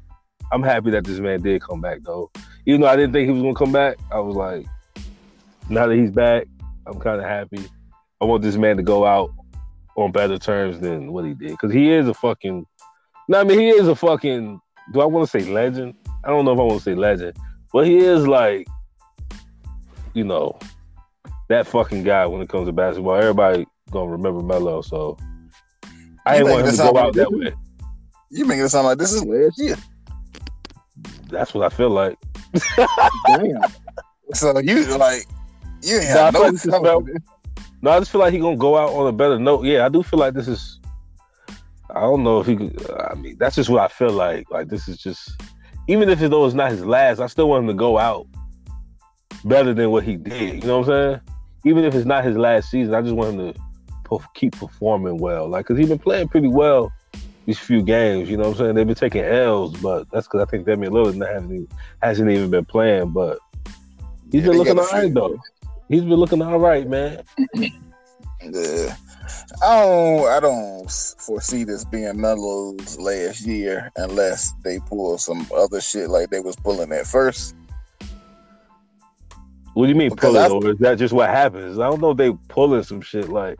[SPEAKER 1] I'm happy that this man did come back though. Even though I didn't think he was gonna come back, I was like, now that he's back, I'm kind of happy. I want this man to go out on better terms than what he did because he is a fucking. No, I mean he is a fucking. Do I want to say legend? I don't know if I want to say legend, but he is like, you know, that fucking guy when it comes to basketball. Everybody gonna remember Melo, so I didn't want him to go out that way.
[SPEAKER 2] You making it sound like this is last year.
[SPEAKER 1] That's what I feel like.
[SPEAKER 2] Damn. So you like you ain't have no,
[SPEAKER 1] no, no, I just feel like he gonna go out on a better note. Yeah, I do feel like this is. I don't know if he could. I mean, that's just what I feel like. Like this is just, even if though it's not his last, I still want him to go out better than what he did. You know what I'm saying? Even if it's not his last season, I just want him to keep performing well. Like, cause he's been playing pretty well these few games. You know what I'm saying? They've been taking L's, but that's because I think Damian Lillard hasn't even, hasn't even been playing. But he's yeah, been looking all right though. He's been looking all right, man.
[SPEAKER 2] yeah. I don't I don't foresee this being Melo's last year unless they pull some other shit like they was pulling at first.
[SPEAKER 1] What do you mean pulling, or is that just what happens? I don't know if they pulling some shit like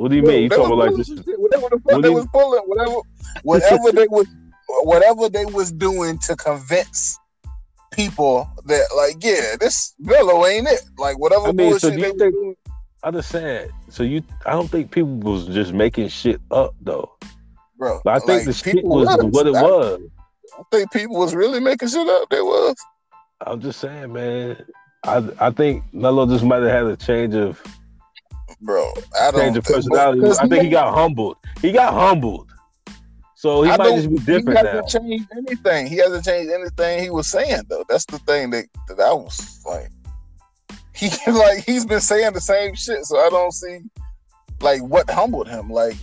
[SPEAKER 1] what do you mean? You talking like this?
[SPEAKER 2] Whatever the fuck they was pulling, whatever, whatever they was, whatever they was doing to convince people that, like, yeah, this Melo ain't it. Like, whatever I mean, so do you think, doing.
[SPEAKER 1] I understand. So you, I don't think people was just making shit up though,
[SPEAKER 2] bro.
[SPEAKER 1] But I think like, the shit was, what it was.
[SPEAKER 2] I think people was really making shit up. They was.
[SPEAKER 1] I'm just saying, man. I I think Melo just might have had a change of
[SPEAKER 2] bro. I don't
[SPEAKER 1] change of personality. I think he got humbled. He got humbled. So he
[SPEAKER 2] I
[SPEAKER 1] might just be different now.
[SPEAKER 2] hasn't changed anything. He hasn't changed anything he was saying though. That's the thing that that I was like. He like he's been saying the same shit, so I don't see like what humbled him. Like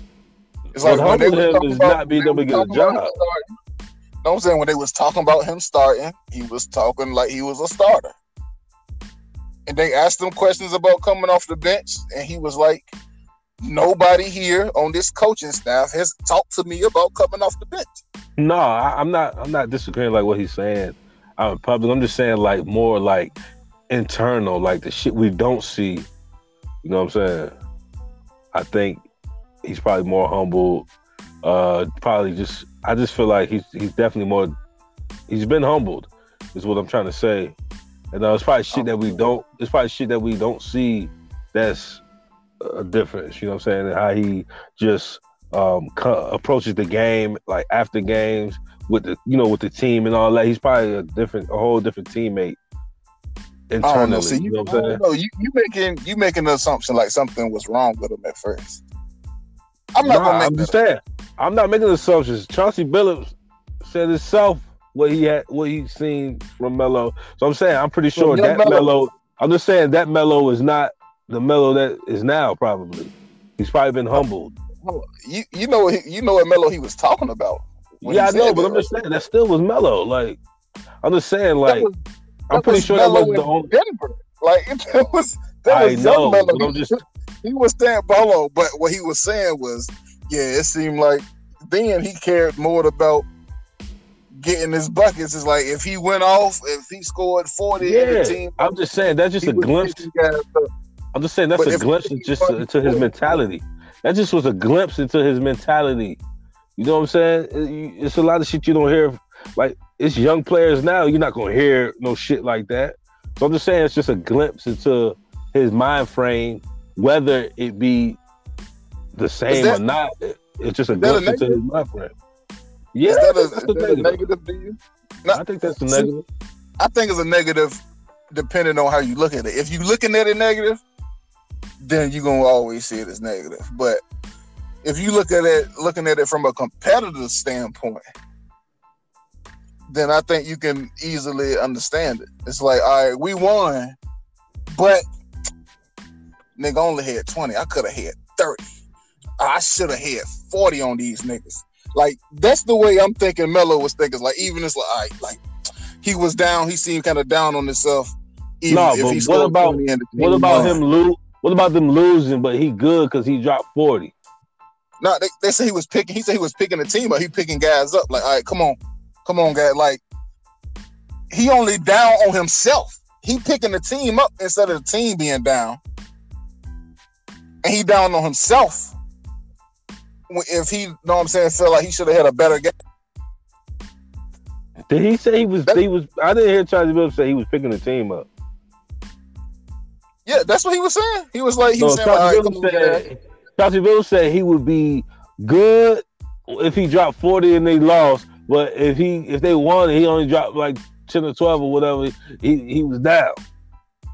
[SPEAKER 2] it's
[SPEAKER 1] What
[SPEAKER 2] like when they
[SPEAKER 1] humbled
[SPEAKER 2] was
[SPEAKER 1] him
[SPEAKER 2] talking
[SPEAKER 1] is
[SPEAKER 2] about-
[SPEAKER 1] not being able to get a
[SPEAKER 2] was talking about
[SPEAKER 1] job.
[SPEAKER 2] starting, know what I'm saying? When they was talking about him starting, he was talking like he was a starter. And they asked him questions about coming off the bench, and he was like, Nobody here on this coaching staff has talked to me about coming off the bench.
[SPEAKER 1] No, I, I'm not. I'm not disagreeing like what he's saying out in public. I'm just saying like more like internal, like the shit we don't see. You know what I'm saying? I think he's probably more humble. Uh, probably just. I just feel like he's he's definitely more. He's been humbled. Is what I'm trying to say. And uh, it's probably shit that we don't. It's probably shit that we don't see. That's a difference. You know what I'm saying? How he just um co- approaches the game like after games with the you know with the team and all that. He's probably a different, a whole different teammate
[SPEAKER 2] I don't know.
[SPEAKER 1] internally.
[SPEAKER 2] See, you,
[SPEAKER 1] you know
[SPEAKER 2] I
[SPEAKER 1] I'm
[SPEAKER 2] don't
[SPEAKER 1] saying?
[SPEAKER 2] know. You, you making you making an assumption like something was wrong with him at first. I'm not
[SPEAKER 1] Nah,
[SPEAKER 2] gonna make
[SPEAKER 1] I'm
[SPEAKER 2] that
[SPEAKER 1] saying. I'm not making assumptions. Chauncey Billups said himself what he had, what he seen from Melo. So I'm saying I'm pretty sure that.
[SPEAKER 2] Melo.
[SPEAKER 1] I'm just saying that Melo is not the Melo that is now. Probably he's probably been humbled.
[SPEAKER 2] You you know what you know what Melo he was talking about.
[SPEAKER 1] yeah, I know, but
[SPEAKER 2] that,
[SPEAKER 1] I'm just saying that still was Melo. Like I'm just saying, like
[SPEAKER 2] that was,
[SPEAKER 1] I'm pretty sure that was the only.
[SPEAKER 2] Denver. Like that was that
[SPEAKER 1] I
[SPEAKER 2] was
[SPEAKER 1] know,
[SPEAKER 2] Melo.
[SPEAKER 1] but I'm
[SPEAKER 2] He-
[SPEAKER 1] just
[SPEAKER 2] he was saying Bolo, but what he was saying was, yeah, it seemed like then he cared more about getting his buckets. It's like if he went off, if he scored 40 and
[SPEAKER 1] yeah.
[SPEAKER 2] the team
[SPEAKER 1] I'm just saying that's just a glimpse.
[SPEAKER 2] picking guys up.
[SPEAKER 1] I'm just saying that's
[SPEAKER 2] But
[SPEAKER 1] a glimpse just
[SPEAKER 2] wasn't
[SPEAKER 1] into his mentality. That just was a glimpse into his mentality. You know what I'm saying? It's a lot of shit you don't hear. Like it's young players now. You're not gonna hear no shit like that. So I'm just saying it's just a glimpse into his mind frame, whether it be the same
[SPEAKER 2] that-
[SPEAKER 1] or not. It's just a
[SPEAKER 2] that a
[SPEAKER 1] glimpse into his mind frame. Yeah,
[SPEAKER 2] is that a,
[SPEAKER 1] that's
[SPEAKER 2] is
[SPEAKER 1] the
[SPEAKER 2] that a
[SPEAKER 1] negative.
[SPEAKER 2] negative to you?
[SPEAKER 1] I think that's
[SPEAKER 2] See,
[SPEAKER 1] negative.
[SPEAKER 2] I think it's a negative depending on how you look at it. If you're looking at it negative, then you're gonna always see it as negative. But if you look at it looking at it from a competitive standpoint, then I think you can easily understand it. It's like, all right, we won, but nigga only had 20. I could have had 30. I should have had 40 on these niggas. Like that's the way I'm thinking Melo was thinking. Like even it's like, all right, like he was down. He seemed kind of down on himself. Even
[SPEAKER 1] No,
[SPEAKER 2] if
[SPEAKER 1] but what about-
[SPEAKER 2] 20 and the
[SPEAKER 1] What about
[SPEAKER 2] won.
[SPEAKER 1] him lose? What about them losing? But he good because he dropped forty.
[SPEAKER 2] No, they, they say he was picking. He said he was picking the team, but he picking guys up. Like, all right, come on, come on, guy. Like, he only down on himself. He picking the team up instead of the team being down, and he down on himself. If he, know what I'm saying, feel like he should have had a better game.
[SPEAKER 1] Did he say he was?
[SPEAKER 2] That-
[SPEAKER 1] he was. I didn't hear Charlie Bill say he was picking the team up.
[SPEAKER 2] Yeah, that's what he was saying. He was like, he
[SPEAKER 1] No,
[SPEAKER 2] was saying, like, all right, come
[SPEAKER 1] Billups
[SPEAKER 2] on, guys.
[SPEAKER 1] said. Chauncey Billups said he would be good if he dropped forty and they lost. But if he if they won, he only dropped like ten or twelve or whatever. He he was down.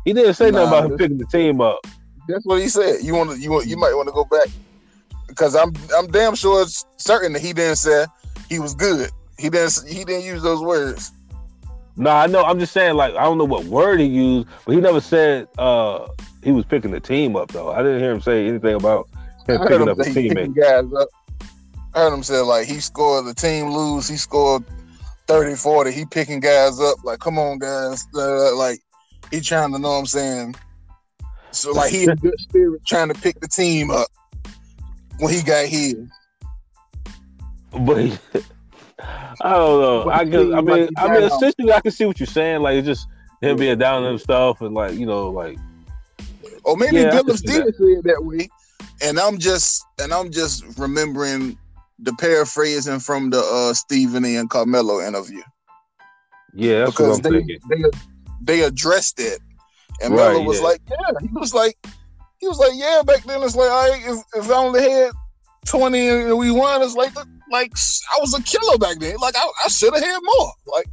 [SPEAKER 1] He didn't say
[SPEAKER 2] Nah,
[SPEAKER 1] nothing about him picking the team up.
[SPEAKER 2] That's what he said. You want to, you want, you might want to go back because I'm, I'm damn sure it's certain that he didn't say he was good. He didn't, he didn't use those words.
[SPEAKER 1] No, I know. I'm just saying, like, I don't know what word he used, but he never said uh he was picking the team up though. I didn't hear him say anything about him
[SPEAKER 2] I
[SPEAKER 1] picking up his
[SPEAKER 2] say
[SPEAKER 1] teammate.
[SPEAKER 2] guys up. I heard him say like he scored the team lose. He scored 30, 40. He picking guys up. Like, come on, guys. Uh, like he trying to know what I'm saying. So like he in good spirit trying to pick the team up when he got here.
[SPEAKER 1] But I don't know. I
[SPEAKER 2] he
[SPEAKER 1] can, I mean,
[SPEAKER 2] like he
[SPEAKER 1] I mean, essentially, I can see what you're saying. Like, it's just him being down on himself and like, you know, like,
[SPEAKER 2] Or maybe
[SPEAKER 1] Yeah, I can
[SPEAKER 2] Billups did say it that way, and I'm just and I'm just remembering the paraphrasing from the uh Stephen and Carmelo interview
[SPEAKER 1] yeah, that's
[SPEAKER 2] because
[SPEAKER 1] what I'm
[SPEAKER 2] they
[SPEAKER 1] thinking.
[SPEAKER 2] they they addressed it, and
[SPEAKER 1] Right,
[SPEAKER 2] Melo was
[SPEAKER 1] yeah.
[SPEAKER 2] like, yeah, he was like, he was like, yeah, back then it's like, all right, if if I only had twenty and we won, it's like like I was a killer back then, like I, I should have had more, like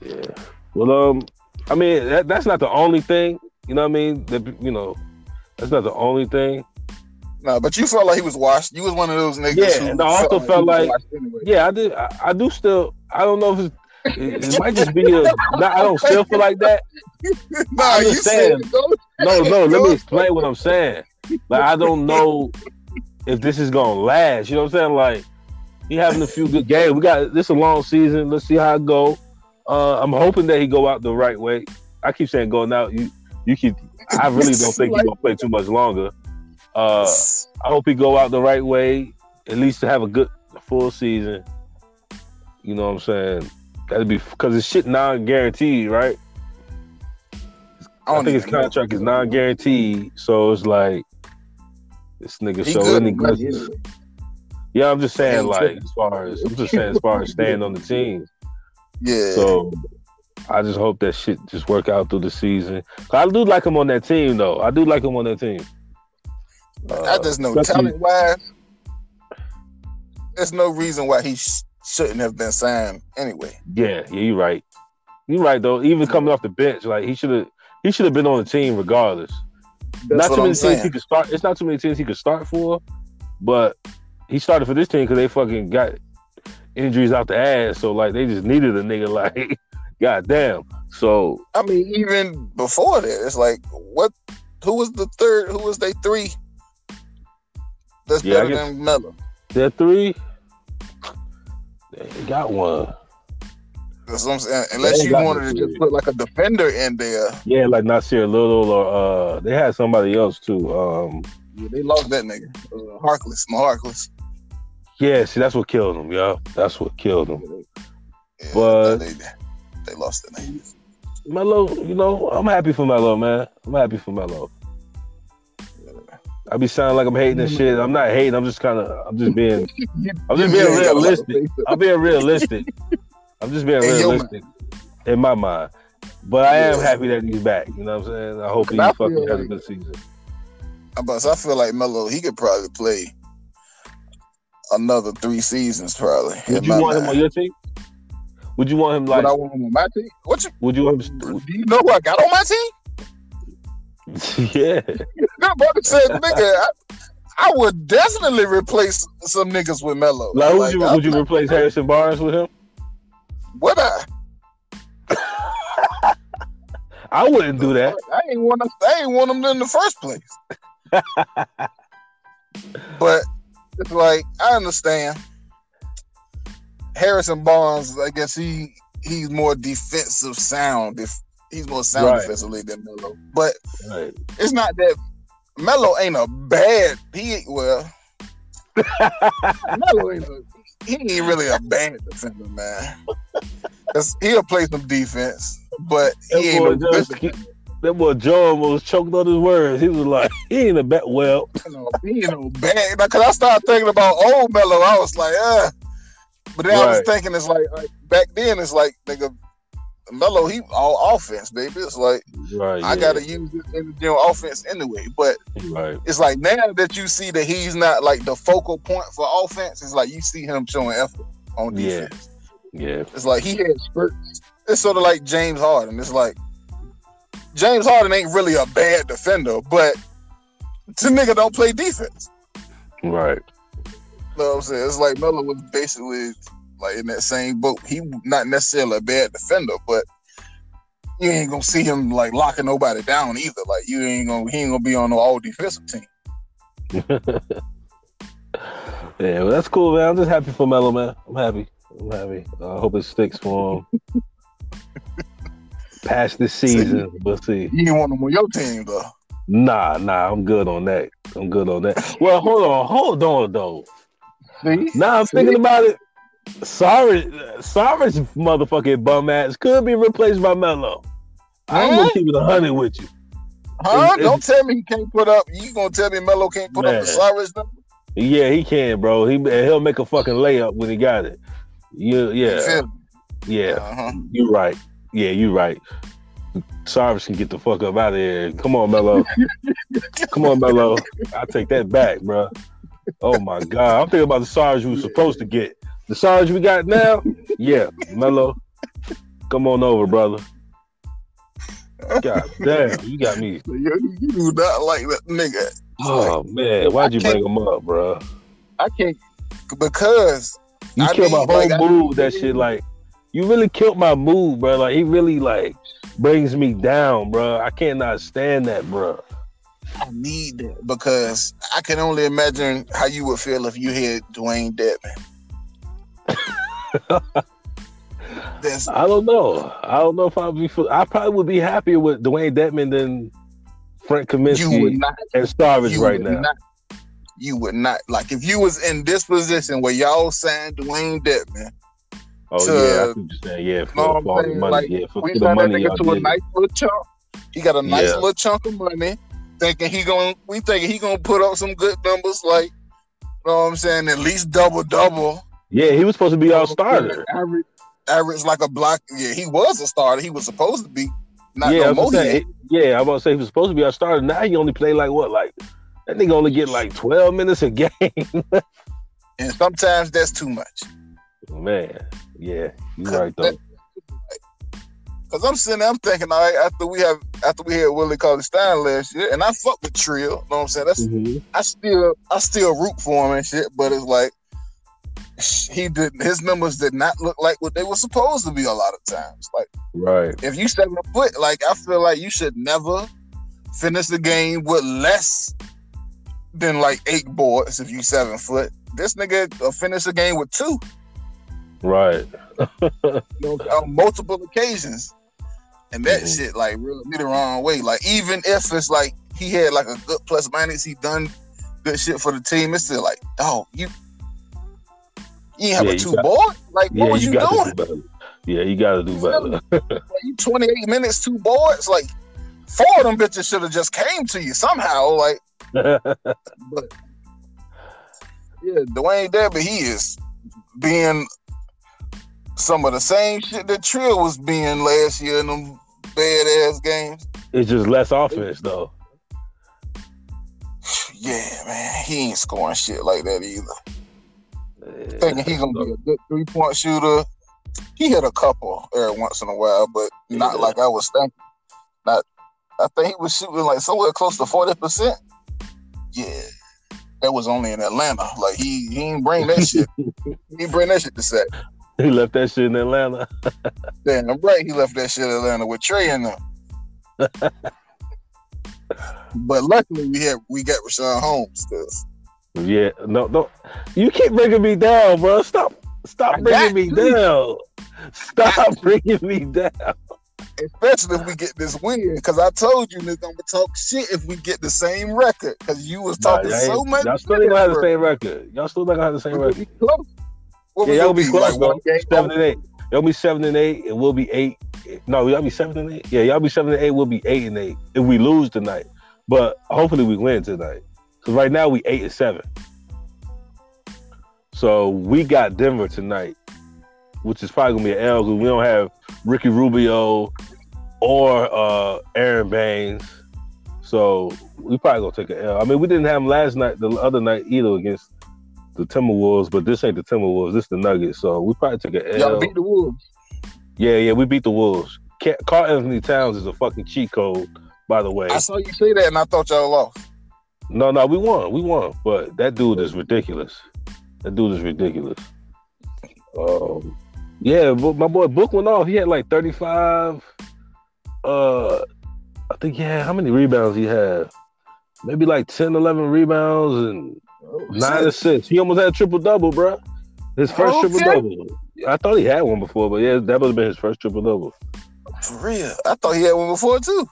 [SPEAKER 1] Yeah. Well, um, I mean, that, that's not the only thing. You know what I mean? That you know, that's not the only thing.
[SPEAKER 2] No, but you felt like he was washed. You was one of those niggas.
[SPEAKER 1] Yeah,
[SPEAKER 2] who
[SPEAKER 1] and I also felt like-
[SPEAKER 2] anyway.
[SPEAKER 1] Yeah, I did. I, I do still. I don't know if it's, it, it might just be a. Not, I don't still feel like that.
[SPEAKER 2] Nah, you
[SPEAKER 1] understand. No, no. Let me explain what I'm saying. Like I don't know if this is gonna last. You know what I'm saying? Like he having a few good games. We got this a long season. Let's see how it go. Uh, I'm hoping that he go out the right way. I keep saying going out. You you keep. I really don't think he's gonna play too much longer. Uh, I hope he go out the right way, at least to have a good full season. You know what I'm saying? That'd be because his shit non guaranteed, right? I,
[SPEAKER 2] don't
[SPEAKER 1] think his
[SPEAKER 2] even know.
[SPEAKER 1] contract is non guaranteed, so it's like this nigga
[SPEAKER 2] He good
[SPEAKER 1] any good. Yeah, I'm just saying, like as far as I'm just saying, as far as staying on the team.
[SPEAKER 2] Yeah.
[SPEAKER 1] So I just hope that shit just work out through the season. I do like him on that team, though. I do like him on that team.
[SPEAKER 2] I just know
[SPEAKER 1] especially-
[SPEAKER 2] talent wise, there's no reason why he sh- shouldn't have been signed anyway.
[SPEAKER 1] Yeah, yeah, you're right. You're right though. Even coming off the bench, like he should have, he should have been on the team regardless.
[SPEAKER 2] That's
[SPEAKER 1] not too
[SPEAKER 2] I'm
[SPEAKER 1] many teams
[SPEAKER 2] saying.
[SPEAKER 1] he could start. It's not too many teams he could start for, but he started for this team because they fucking got injuries out the ass. So like they just needed a nigga like, goddamn. So
[SPEAKER 2] I mean, even before that, it's like what? Who was the third? Who was they three? That's
[SPEAKER 1] Yeah,
[SPEAKER 2] better than Melo.
[SPEAKER 1] that three, they got one.
[SPEAKER 2] That's what I'm saying. Unless you wanted to just put like a defender in there,
[SPEAKER 1] Yeah, like Nassir Little or uh, they had somebody else too. Um,
[SPEAKER 2] yeah, they lost that nigga. Uh, Harkless, Moe Harkless.
[SPEAKER 1] yeah, see that's what killed him, yo. That's what killed him.
[SPEAKER 2] Yeah,
[SPEAKER 1] But-
[SPEAKER 2] they, they lost that nigga.
[SPEAKER 1] Melo, you know, I'm happy for Melo, man. I'm happy for Melo. I be sounding like I'm hating and shit. I'm not hating. I'm just kind of. I'm just being. I'm just being
[SPEAKER 2] You ain't got a lot of
[SPEAKER 1] realistic. I'm being realistic. I'm just being realistic in my mind. But I am happy that he's back. You know what I'm saying? I hope he
[SPEAKER 2] I
[SPEAKER 1] fucking has a good season.
[SPEAKER 2] But I feel like Melo, he could probably play another three seasons, probably.
[SPEAKER 1] Would you want him on your team? Would you want him
[SPEAKER 2] Would
[SPEAKER 1] like?
[SPEAKER 2] I want him on my team? What you?
[SPEAKER 1] Would you want him?
[SPEAKER 2] Do you know who I got on my team?
[SPEAKER 1] yeah.
[SPEAKER 2] Brother said, nigga, I, I would definitely replace some niggas with Melo.
[SPEAKER 1] Like, would you would you replace Harrison Barnes with him?
[SPEAKER 2] Would I?
[SPEAKER 1] I wouldn't do that.
[SPEAKER 2] I ain't want them. I ain't want them in the first place. but it's like I understand. Harrison Barnes, I guess he he's more defensive sound. If he's more sound
[SPEAKER 1] Right.
[SPEAKER 2] defensively than Melo, but
[SPEAKER 1] Right.
[SPEAKER 2] it's not that Melo ain't a bad. He ain't- well, Melo ain't a, he ain't really a bad defender, man. he'll play some defense, but
[SPEAKER 1] That
[SPEAKER 2] he ain't
[SPEAKER 1] boy
[SPEAKER 2] no good
[SPEAKER 1] just
[SPEAKER 2] defender.
[SPEAKER 1] That boy Joe was choking on his words. He was like, he ain't a bet. Well,
[SPEAKER 2] you know, he ain't no bad. Because I started thinking about old Melo, I was like, uh. But then I was thinking, it's like, like, back then, it's like nigga, Melo, he all offense, baby. It's like
[SPEAKER 1] right.
[SPEAKER 2] I
[SPEAKER 1] yeah,
[SPEAKER 2] gotta use this individual offense anyway. But
[SPEAKER 1] Right.
[SPEAKER 2] it's like now that you see that he's not like the focal point for offense, it's like you see him showing effort on defense.
[SPEAKER 1] Yeah. yeah.
[SPEAKER 2] It's like he had spurts. It's sort of like James Harden. It's like James Harden ain't really a bad defender, but the nigga don't play defense.
[SPEAKER 1] Right.
[SPEAKER 2] You know what I'm saying? It's like Melo was basically like in that same boat. He not necessarily a bad defender, but you ain't gonna see him like locking nobody down either. Like you ain't gonna he ain't gonna be on no all defensive team.
[SPEAKER 1] Yeah, well, that's cool, man. I'm just happy for Melo, man. I'm happy. I'm happy. I hope it sticks for him. Past this season, we'll see.
[SPEAKER 2] You ain't want him on your team though.
[SPEAKER 1] Nah, nah, I'm good on that. I'm good on that. Well, hold on, hold on, though.
[SPEAKER 2] See?
[SPEAKER 1] Now I'm
[SPEAKER 2] See?
[SPEAKER 1] thinking about it. Sorry, Sarge motherfucking bum ass could be replaced by Melo. I'm gonna keep it a hundred with you.
[SPEAKER 2] Huh? Don't tell me he can't put up. You gonna tell me Melo can't put up the
[SPEAKER 1] Man.
[SPEAKER 2] Cyrus number?
[SPEAKER 1] Yeah, he can, bro. He he'll make a fucking layup when he got it. You, yeah, yeah.
[SPEAKER 2] Uh-huh.
[SPEAKER 1] You right. Yeah, you right. Sarge can get the fuck up out of here. Come on, Melo. Come on, Melo. I take that back, bro. Oh my god, I'm thinking about the Sarge we were supposed to get. The Sarge we got now. Yeah, Melo. Come on over, brother. God damn, you got me.
[SPEAKER 2] You, you do not like that nigga.
[SPEAKER 1] Oh man, why'd you bring him up, bro?
[SPEAKER 2] I can't because
[SPEAKER 1] you
[SPEAKER 2] I
[SPEAKER 1] killed
[SPEAKER 2] mean,
[SPEAKER 1] my whole
[SPEAKER 2] like,
[SPEAKER 1] mood. That shit, like, you really killed my mood, bro. Like, he really like brings me down, bro. I cannot stand that, bro.
[SPEAKER 2] I need that because I can only imagine how you would feel if you had Dewayne Dedmon. That's
[SPEAKER 1] I don't know. I don't know if I'd be. I probably would be happier with Dewayne Dedmon than Frank Kaminsky
[SPEAKER 2] not
[SPEAKER 1] and Starvage right now.
[SPEAKER 2] Not, you would not like if you was in this position where y'all signed Dewayne Dedmon.
[SPEAKER 1] oh
[SPEAKER 2] to-
[SPEAKER 1] yeah, I see what you're saying. Yeah, for,
[SPEAKER 2] know I'm
[SPEAKER 1] for the money.
[SPEAKER 2] Like,
[SPEAKER 1] yeah, for,
[SPEAKER 2] We
[SPEAKER 1] for the
[SPEAKER 2] that
[SPEAKER 1] money
[SPEAKER 2] nigga to a nice little chunk. He got a nice
[SPEAKER 1] Yeah.
[SPEAKER 2] little chunk of money. Thinking he going we thinking he gonna put up some good numbers like you know what I'm saying, at least double double.
[SPEAKER 1] Yeah, he was supposed to be our starter.
[SPEAKER 2] Average, average like a block. Yeah, he was a starter. He was supposed to be. Not
[SPEAKER 1] yeah, I
[SPEAKER 2] no
[SPEAKER 1] was
[SPEAKER 2] more.
[SPEAKER 1] gonna
[SPEAKER 2] he
[SPEAKER 1] say, yeah, I'm about to say he was supposed to be our starter. Now he only played like what, like that nigga only get like 12 minutes a game.
[SPEAKER 2] And sometimes that's too much.
[SPEAKER 1] Man, yeah, you right though.
[SPEAKER 2] Cause I'm sitting there, I'm thinking, all right, after we have after we had Willie Cauley Stein last year, and I fuck with Trill, you know what I'm saying? That's
[SPEAKER 1] Mhm.
[SPEAKER 2] I still I still root for him and shit, but it's like he did his numbers did not look like what they were supposed to be a lot of times. Like
[SPEAKER 1] Right.
[SPEAKER 2] if you seven foot, like I feel like you should never finish the game with less than like eight boards if you seven foot. This nigga uh, finish the game with two
[SPEAKER 1] Right.
[SPEAKER 2] you know, on multiple occasions. And that
[SPEAKER 1] Mhm.
[SPEAKER 2] shit like rubbed me the wrong way. Like even if it's like he had like a good plus minus, he done good shit for the team. It's still like, oh, you you ain't have
[SPEAKER 1] Yeah,
[SPEAKER 2] a two
[SPEAKER 1] got-
[SPEAKER 2] board? Like
[SPEAKER 1] Yeah,
[SPEAKER 2] was
[SPEAKER 1] you
[SPEAKER 2] you, doing?
[SPEAKER 1] to do better. Yeah, you got to do better.
[SPEAKER 2] You 28 minutes, two boards. Like four of them bitches should have just came to you somehow. Like, but yeah, Dwayne Debbie, he is being some of the same shit that Trill was being last year in them bad ass games.
[SPEAKER 1] it's just less offense though.
[SPEAKER 2] Yeah, man, he ain't scoring shit like that either. Thinking he's gonna be a good three point shooter. He hit a couple every once in a while, but not
[SPEAKER 1] Yeah.
[SPEAKER 2] like I was thinking. Not, I think he was shooting like somewhere close to forty percent. Yeah, that was only in Atlanta. Like he he didn't bring that shit. he ain't bring that shit to set.
[SPEAKER 1] He left that shit in Atlanta.
[SPEAKER 2] Damn, I'm right. He left that shit in Atlanta with Trae in them. but luckily we had we got Richaun Holmes because
[SPEAKER 1] Yeah, no, no. You keep bringing me down, bro. Stop, stop
[SPEAKER 2] I
[SPEAKER 1] bringing me
[SPEAKER 2] to.
[SPEAKER 1] down. Stop bringing me down.
[SPEAKER 2] especially if we get this win. Because I told you nigga, I'm gonna talk shit if we get the same record. Because you was talking
[SPEAKER 1] y'all
[SPEAKER 2] so much.
[SPEAKER 1] Y'all still gonna have the same record. Y'all still not gonna have the same record.
[SPEAKER 2] be. What
[SPEAKER 1] Yeah, y'all
[SPEAKER 2] gonna
[SPEAKER 1] be close
[SPEAKER 2] like game
[SPEAKER 1] Seven and eight. Y'all be seven and eight, and we'll be eight. No, y'all be seven and eight. Yeah, y'all be seven and eight. We'll be eight and eight if we lose tonight. But hopefully we win tonight. Because right now we eight and seven. So we got Denver tonight, which is probably gonna be an L because we don't have Ricky Rubio or uh, Aron Baynes. So we probably gonna take an L. I mean, we didn't have him last night, the other night either against the Timberwolves, but this ain't the Timberwolves. This is the Nuggets. So we probably took an L.
[SPEAKER 2] Y'all beat the Wolves.
[SPEAKER 1] Yeah, yeah, we beat the Wolves. Ca- Karl Anthony Towns is a fucking cheat code, by the way.
[SPEAKER 2] I saw you say that, and I thought y'all lost.
[SPEAKER 1] No, no, we won, we won, but that dude is ridiculous. That dude is ridiculous. Um, yeah, but my boy Book went off. He had like thirty five. Uh, I think yeah. How many rebounds he had? Maybe like 10, 11 rebounds and nine assists. He almost had a triple double, bro. His first
[SPEAKER 2] Okay.
[SPEAKER 1] triple double. I thought he had one before, but yeah, that would have been his first triple double.
[SPEAKER 2] For real, I thought he had one before too.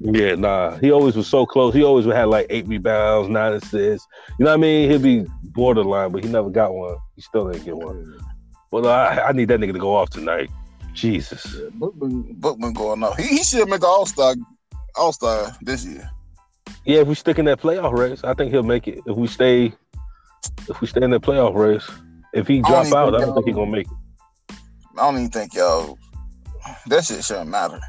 [SPEAKER 1] Yeah, nah. He always was so close. He always had like eight rebounds, nine assists. You know what I mean? He'd be borderline, but he never got one. He still didn't get one. But uh, I, I need that nigga to go off tonight. Jesus.
[SPEAKER 2] Yeah, Bookman, Bookman going off. He, he should make an All Star, All Star this year.
[SPEAKER 1] Yeah, if we stick in that playoff race, I think he'll make it. If we stay, if we stay in that playoff race, if he
[SPEAKER 2] I
[SPEAKER 1] drop
[SPEAKER 2] don't
[SPEAKER 1] out, I don't think he's gonna make it.
[SPEAKER 2] I don't even think y'all. That shit shouldn't matter.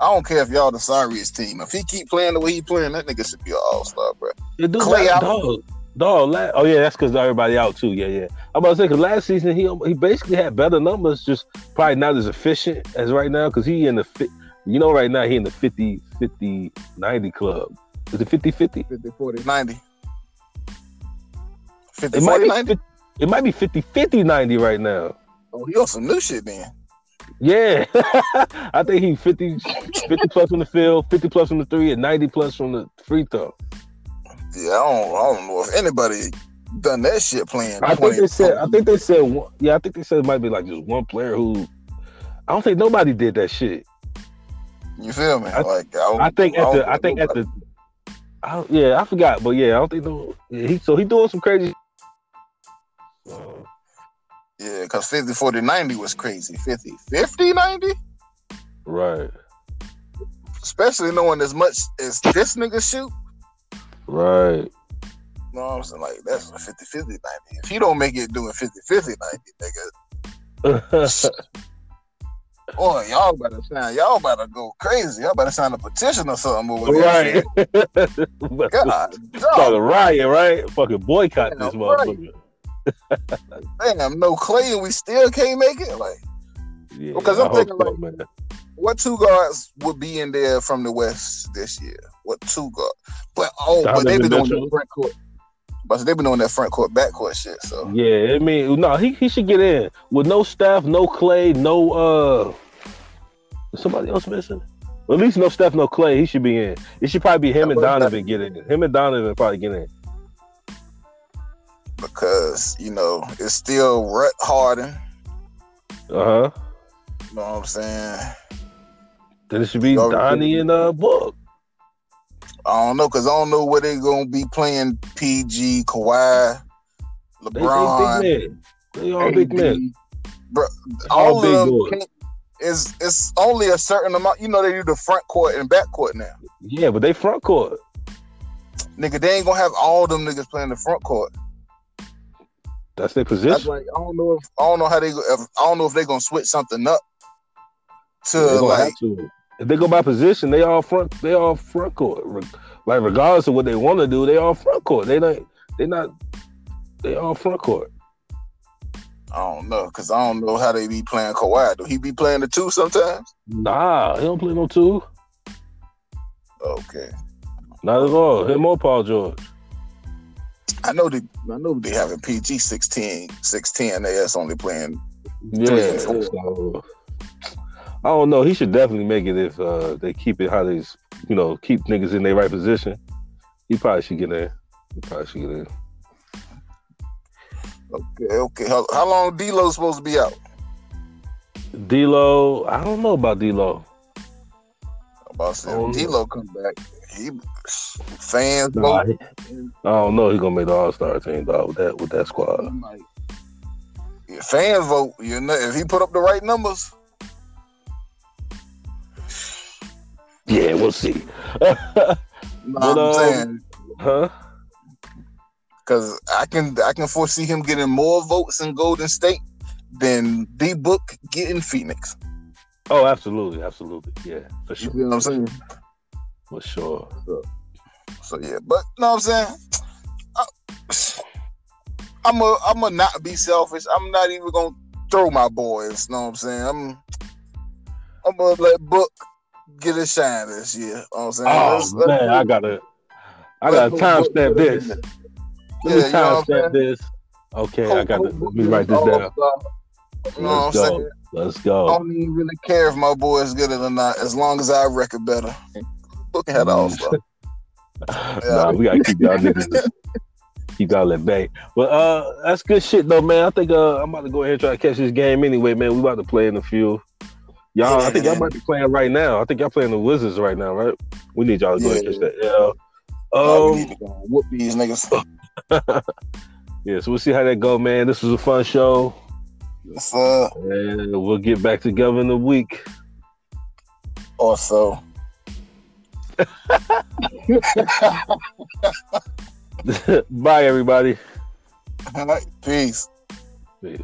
[SPEAKER 2] I don't care if y'all the sorriest team. If he keep playing the way he playing, that nigga should be an All Star, bro.
[SPEAKER 1] Yeah, dude,
[SPEAKER 2] Klay
[SPEAKER 1] la-
[SPEAKER 2] out.
[SPEAKER 1] dog, dog. La- oh yeah, that's because everybody out too. Yeah, yeah. I'm about to say because last season he he basically had better numbers, just probably not as efficient as right now because he in the. You know, right now he in the 50, 50, 90 club. Is it 50 50?
[SPEAKER 2] 50, 40, 90. 50,
[SPEAKER 1] It might
[SPEAKER 2] 40,
[SPEAKER 1] be
[SPEAKER 2] 90?
[SPEAKER 1] 50, it might be 50 50 90 right now.
[SPEAKER 2] Oh, you on some new shit then.
[SPEAKER 1] Yeah. I think he's 50, 50 plus from the field, 50 plus from the three, and 90 plus from the free throw.
[SPEAKER 2] Yeah, I don't, I don't know if anybody done that shit playing.
[SPEAKER 1] I think they said I think they said one, yeah, I think they said it might be like just one player who I don't think nobody did that shit.
[SPEAKER 2] You feel me?
[SPEAKER 1] I-
[SPEAKER 2] like I, don't-
[SPEAKER 1] I think at the I think at
[SPEAKER 2] nobody-
[SPEAKER 1] the I yeah, I forgot, but yeah, I don't think no yeah, he so he doing some crazy
[SPEAKER 2] Yeah, because 50, 40, 90 was crazy. 50, 50, 90?
[SPEAKER 1] Right.
[SPEAKER 2] Especially knowing as much as this nigga shoot.
[SPEAKER 1] Right.
[SPEAKER 2] You know what I'm saying? Like, that's a 50, 50, 90. If he don't make it doing 50, 50, 90, nigga, boy, y'all better sign. Y'all better go crazy. Y'all better sign a petition or something over there.
[SPEAKER 1] right.
[SPEAKER 2] God,
[SPEAKER 1] Start a riot, right? Fucking boycott this
[SPEAKER 2] right. Damn, no Klay and we still can't make it? Like,
[SPEAKER 1] Yeah,
[SPEAKER 2] Because I'm thinking
[SPEAKER 1] so,
[SPEAKER 2] like-
[SPEAKER 1] man.
[SPEAKER 2] what two guards would be in there from the West this year? What two guards? But oh, but they've been
[SPEAKER 1] Donovan
[SPEAKER 2] doing that front court. But they've been doing that front court, back court shit. So
[SPEAKER 1] Yeah, I mean, no, he, he should get in with no Steph, no Klay, no uh, somebody else missing. Well, at least no Steph, no Klay. He should be in. It should probably be him and Donovan get in. Him and Donovan probably get in.
[SPEAKER 2] Because you know it's still Rhett Harden.
[SPEAKER 1] Uh huh.
[SPEAKER 2] You know what I'm saying?
[SPEAKER 1] Then it should be Donnie and uh Book.
[SPEAKER 2] I don't know because I don't know where they're gonna be playing PG, Kawhi,
[SPEAKER 1] They, they
[SPEAKER 2] LeBron,
[SPEAKER 1] big men. They all big men.
[SPEAKER 2] Bro,
[SPEAKER 1] All
[SPEAKER 2] all of them is it's only a certain amount. You know they do the front court and back court now.
[SPEAKER 1] Yeah, but they front court.
[SPEAKER 2] Nigga, they ain't gonna have all them niggas playing the front court.
[SPEAKER 1] That's their
[SPEAKER 2] That's
[SPEAKER 1] position.
[SPEAKER 2] like I don't know if I don't know how they if, I don't know if they're gonna switch something up to
[SPEAKER 1] They
[SPEAKER 2] like
[SPEAKER 1] to. If they go by position, they all front. They all front court. Like regardless of what they want to do, they all front court. They not. They not. They all front court.
[SPEAKER 2] I don't know because I don't know how they be playing Kawhi. Do he be playing the two sometimes?
[SPEAKER 1] Nah, he don't play no two.
[SPEAKER 2] Okay,
[SPEAKER 1] Not at all. Him or Paul George.
[SPEAKER 2] I know they I know they having PG 16, 16 AS only playing.
[SPEAKER 1] Yeah. so, I don't know. He should definitely make it if uh, they keep it how they, you know, keep niggas in their right position. He probably should get in. He probably should get in.
[SPEAKER 2] Okay, okay. How, how long D'Lo supposed to be out?
[SPEAKER 1] D'Lo, I don't know about D'Lo.
[SPEAKER 2] About to say, D'Lo come back. He fans
[SPEAKER 1] Nah,
[SPEAKER 2] vote.
[SPEAKER 1] he- I don't know. He's gonna make the All Star team dog with that with that squad.
[SPEAKER 2] Like, yeah, fans vote. You know, if he put up the right numbers,
[SPEAKER 1] Yeah, we'll see.
[SPEAKER 2] you
[SPEAKER 1] But,
[SPEAKER 2] what I'm
[SPEAKER 1] um,
[SPEAKER 2] saying.
[SPEAKER 1] huh?
[SPEAKER 2] Because I can I can foresee him getting more votes in Golden State than D Book getting Phoenix.
[SPEAKER 1] Oh, absolutely, absolutely. Yeah, for
[SPEAKER 2] You
[SPEAKER 1] sure.
[SPEAKER 2] what I'm saying?
[SPEAKER 1] For sure.
[SPEAKER 2] So yeah, but you know what I'm saying? I, I'm a I'm a not be selfish. I'm not even gonna throw my boys. Know what I'm saying? I'm I'm gonna let Book get a shine this year. Know what I'm saying?
[SPEAKER 1] Oh
[SPEAKER 2] let's
[SPEAKER 1] man, I gotta, I
[SPEAKER 2] Let
[SPEAKER 1] gotta timestamp
[SPEAKER 2] put it in
[SPEAKER 1] this. Let
[SPEAKER 2] Yeah,
[SPEAKER 1] me
[SPEAKER 2] you know
[SPEAKER 1] timestamp this. Okay, I gotta
[SPEAKER 2] hope
[SPEAKER 1] let me write this down.
[SPEAKER 2] You know what I'm
[SPEAKER 1] Let's go.
[SPEAKER 2] saying?
[SPEAKER 1] Let's
[SPEAKER 2] I don't even really care if my boys get it or not, as long as I record better. Book had all star.
[SPEAKER 1] nah, we gotta keep y'all niggas keep y'all at bay. But uh that's good shit though, man. I think uh I'm about to go ahead and try to catch this game anyway, man. We about to play in a few. Y'all, I think y'all might be playing right now. I think y'all playing the Wizards right now, right? We need y'all to go ahead and catch that. Yeah.
[SPEAKER 2] Oh,
[SPEAKER 1] Um,
[SPEAKER 2] need to go and whoop these niggas.
[SPEAKER 1] yeah, so we'll see how that go, man. This was a fun show.
[SPEAKER 2] Yes, uh,
[SPEAKER 1] And we'll get back together in a week.
[SPEAKER 2] also.
[SPEAKER 1] Bye everybody.
[SPEAKER 2] All right, peace.
[SPEAKER 1] Peace.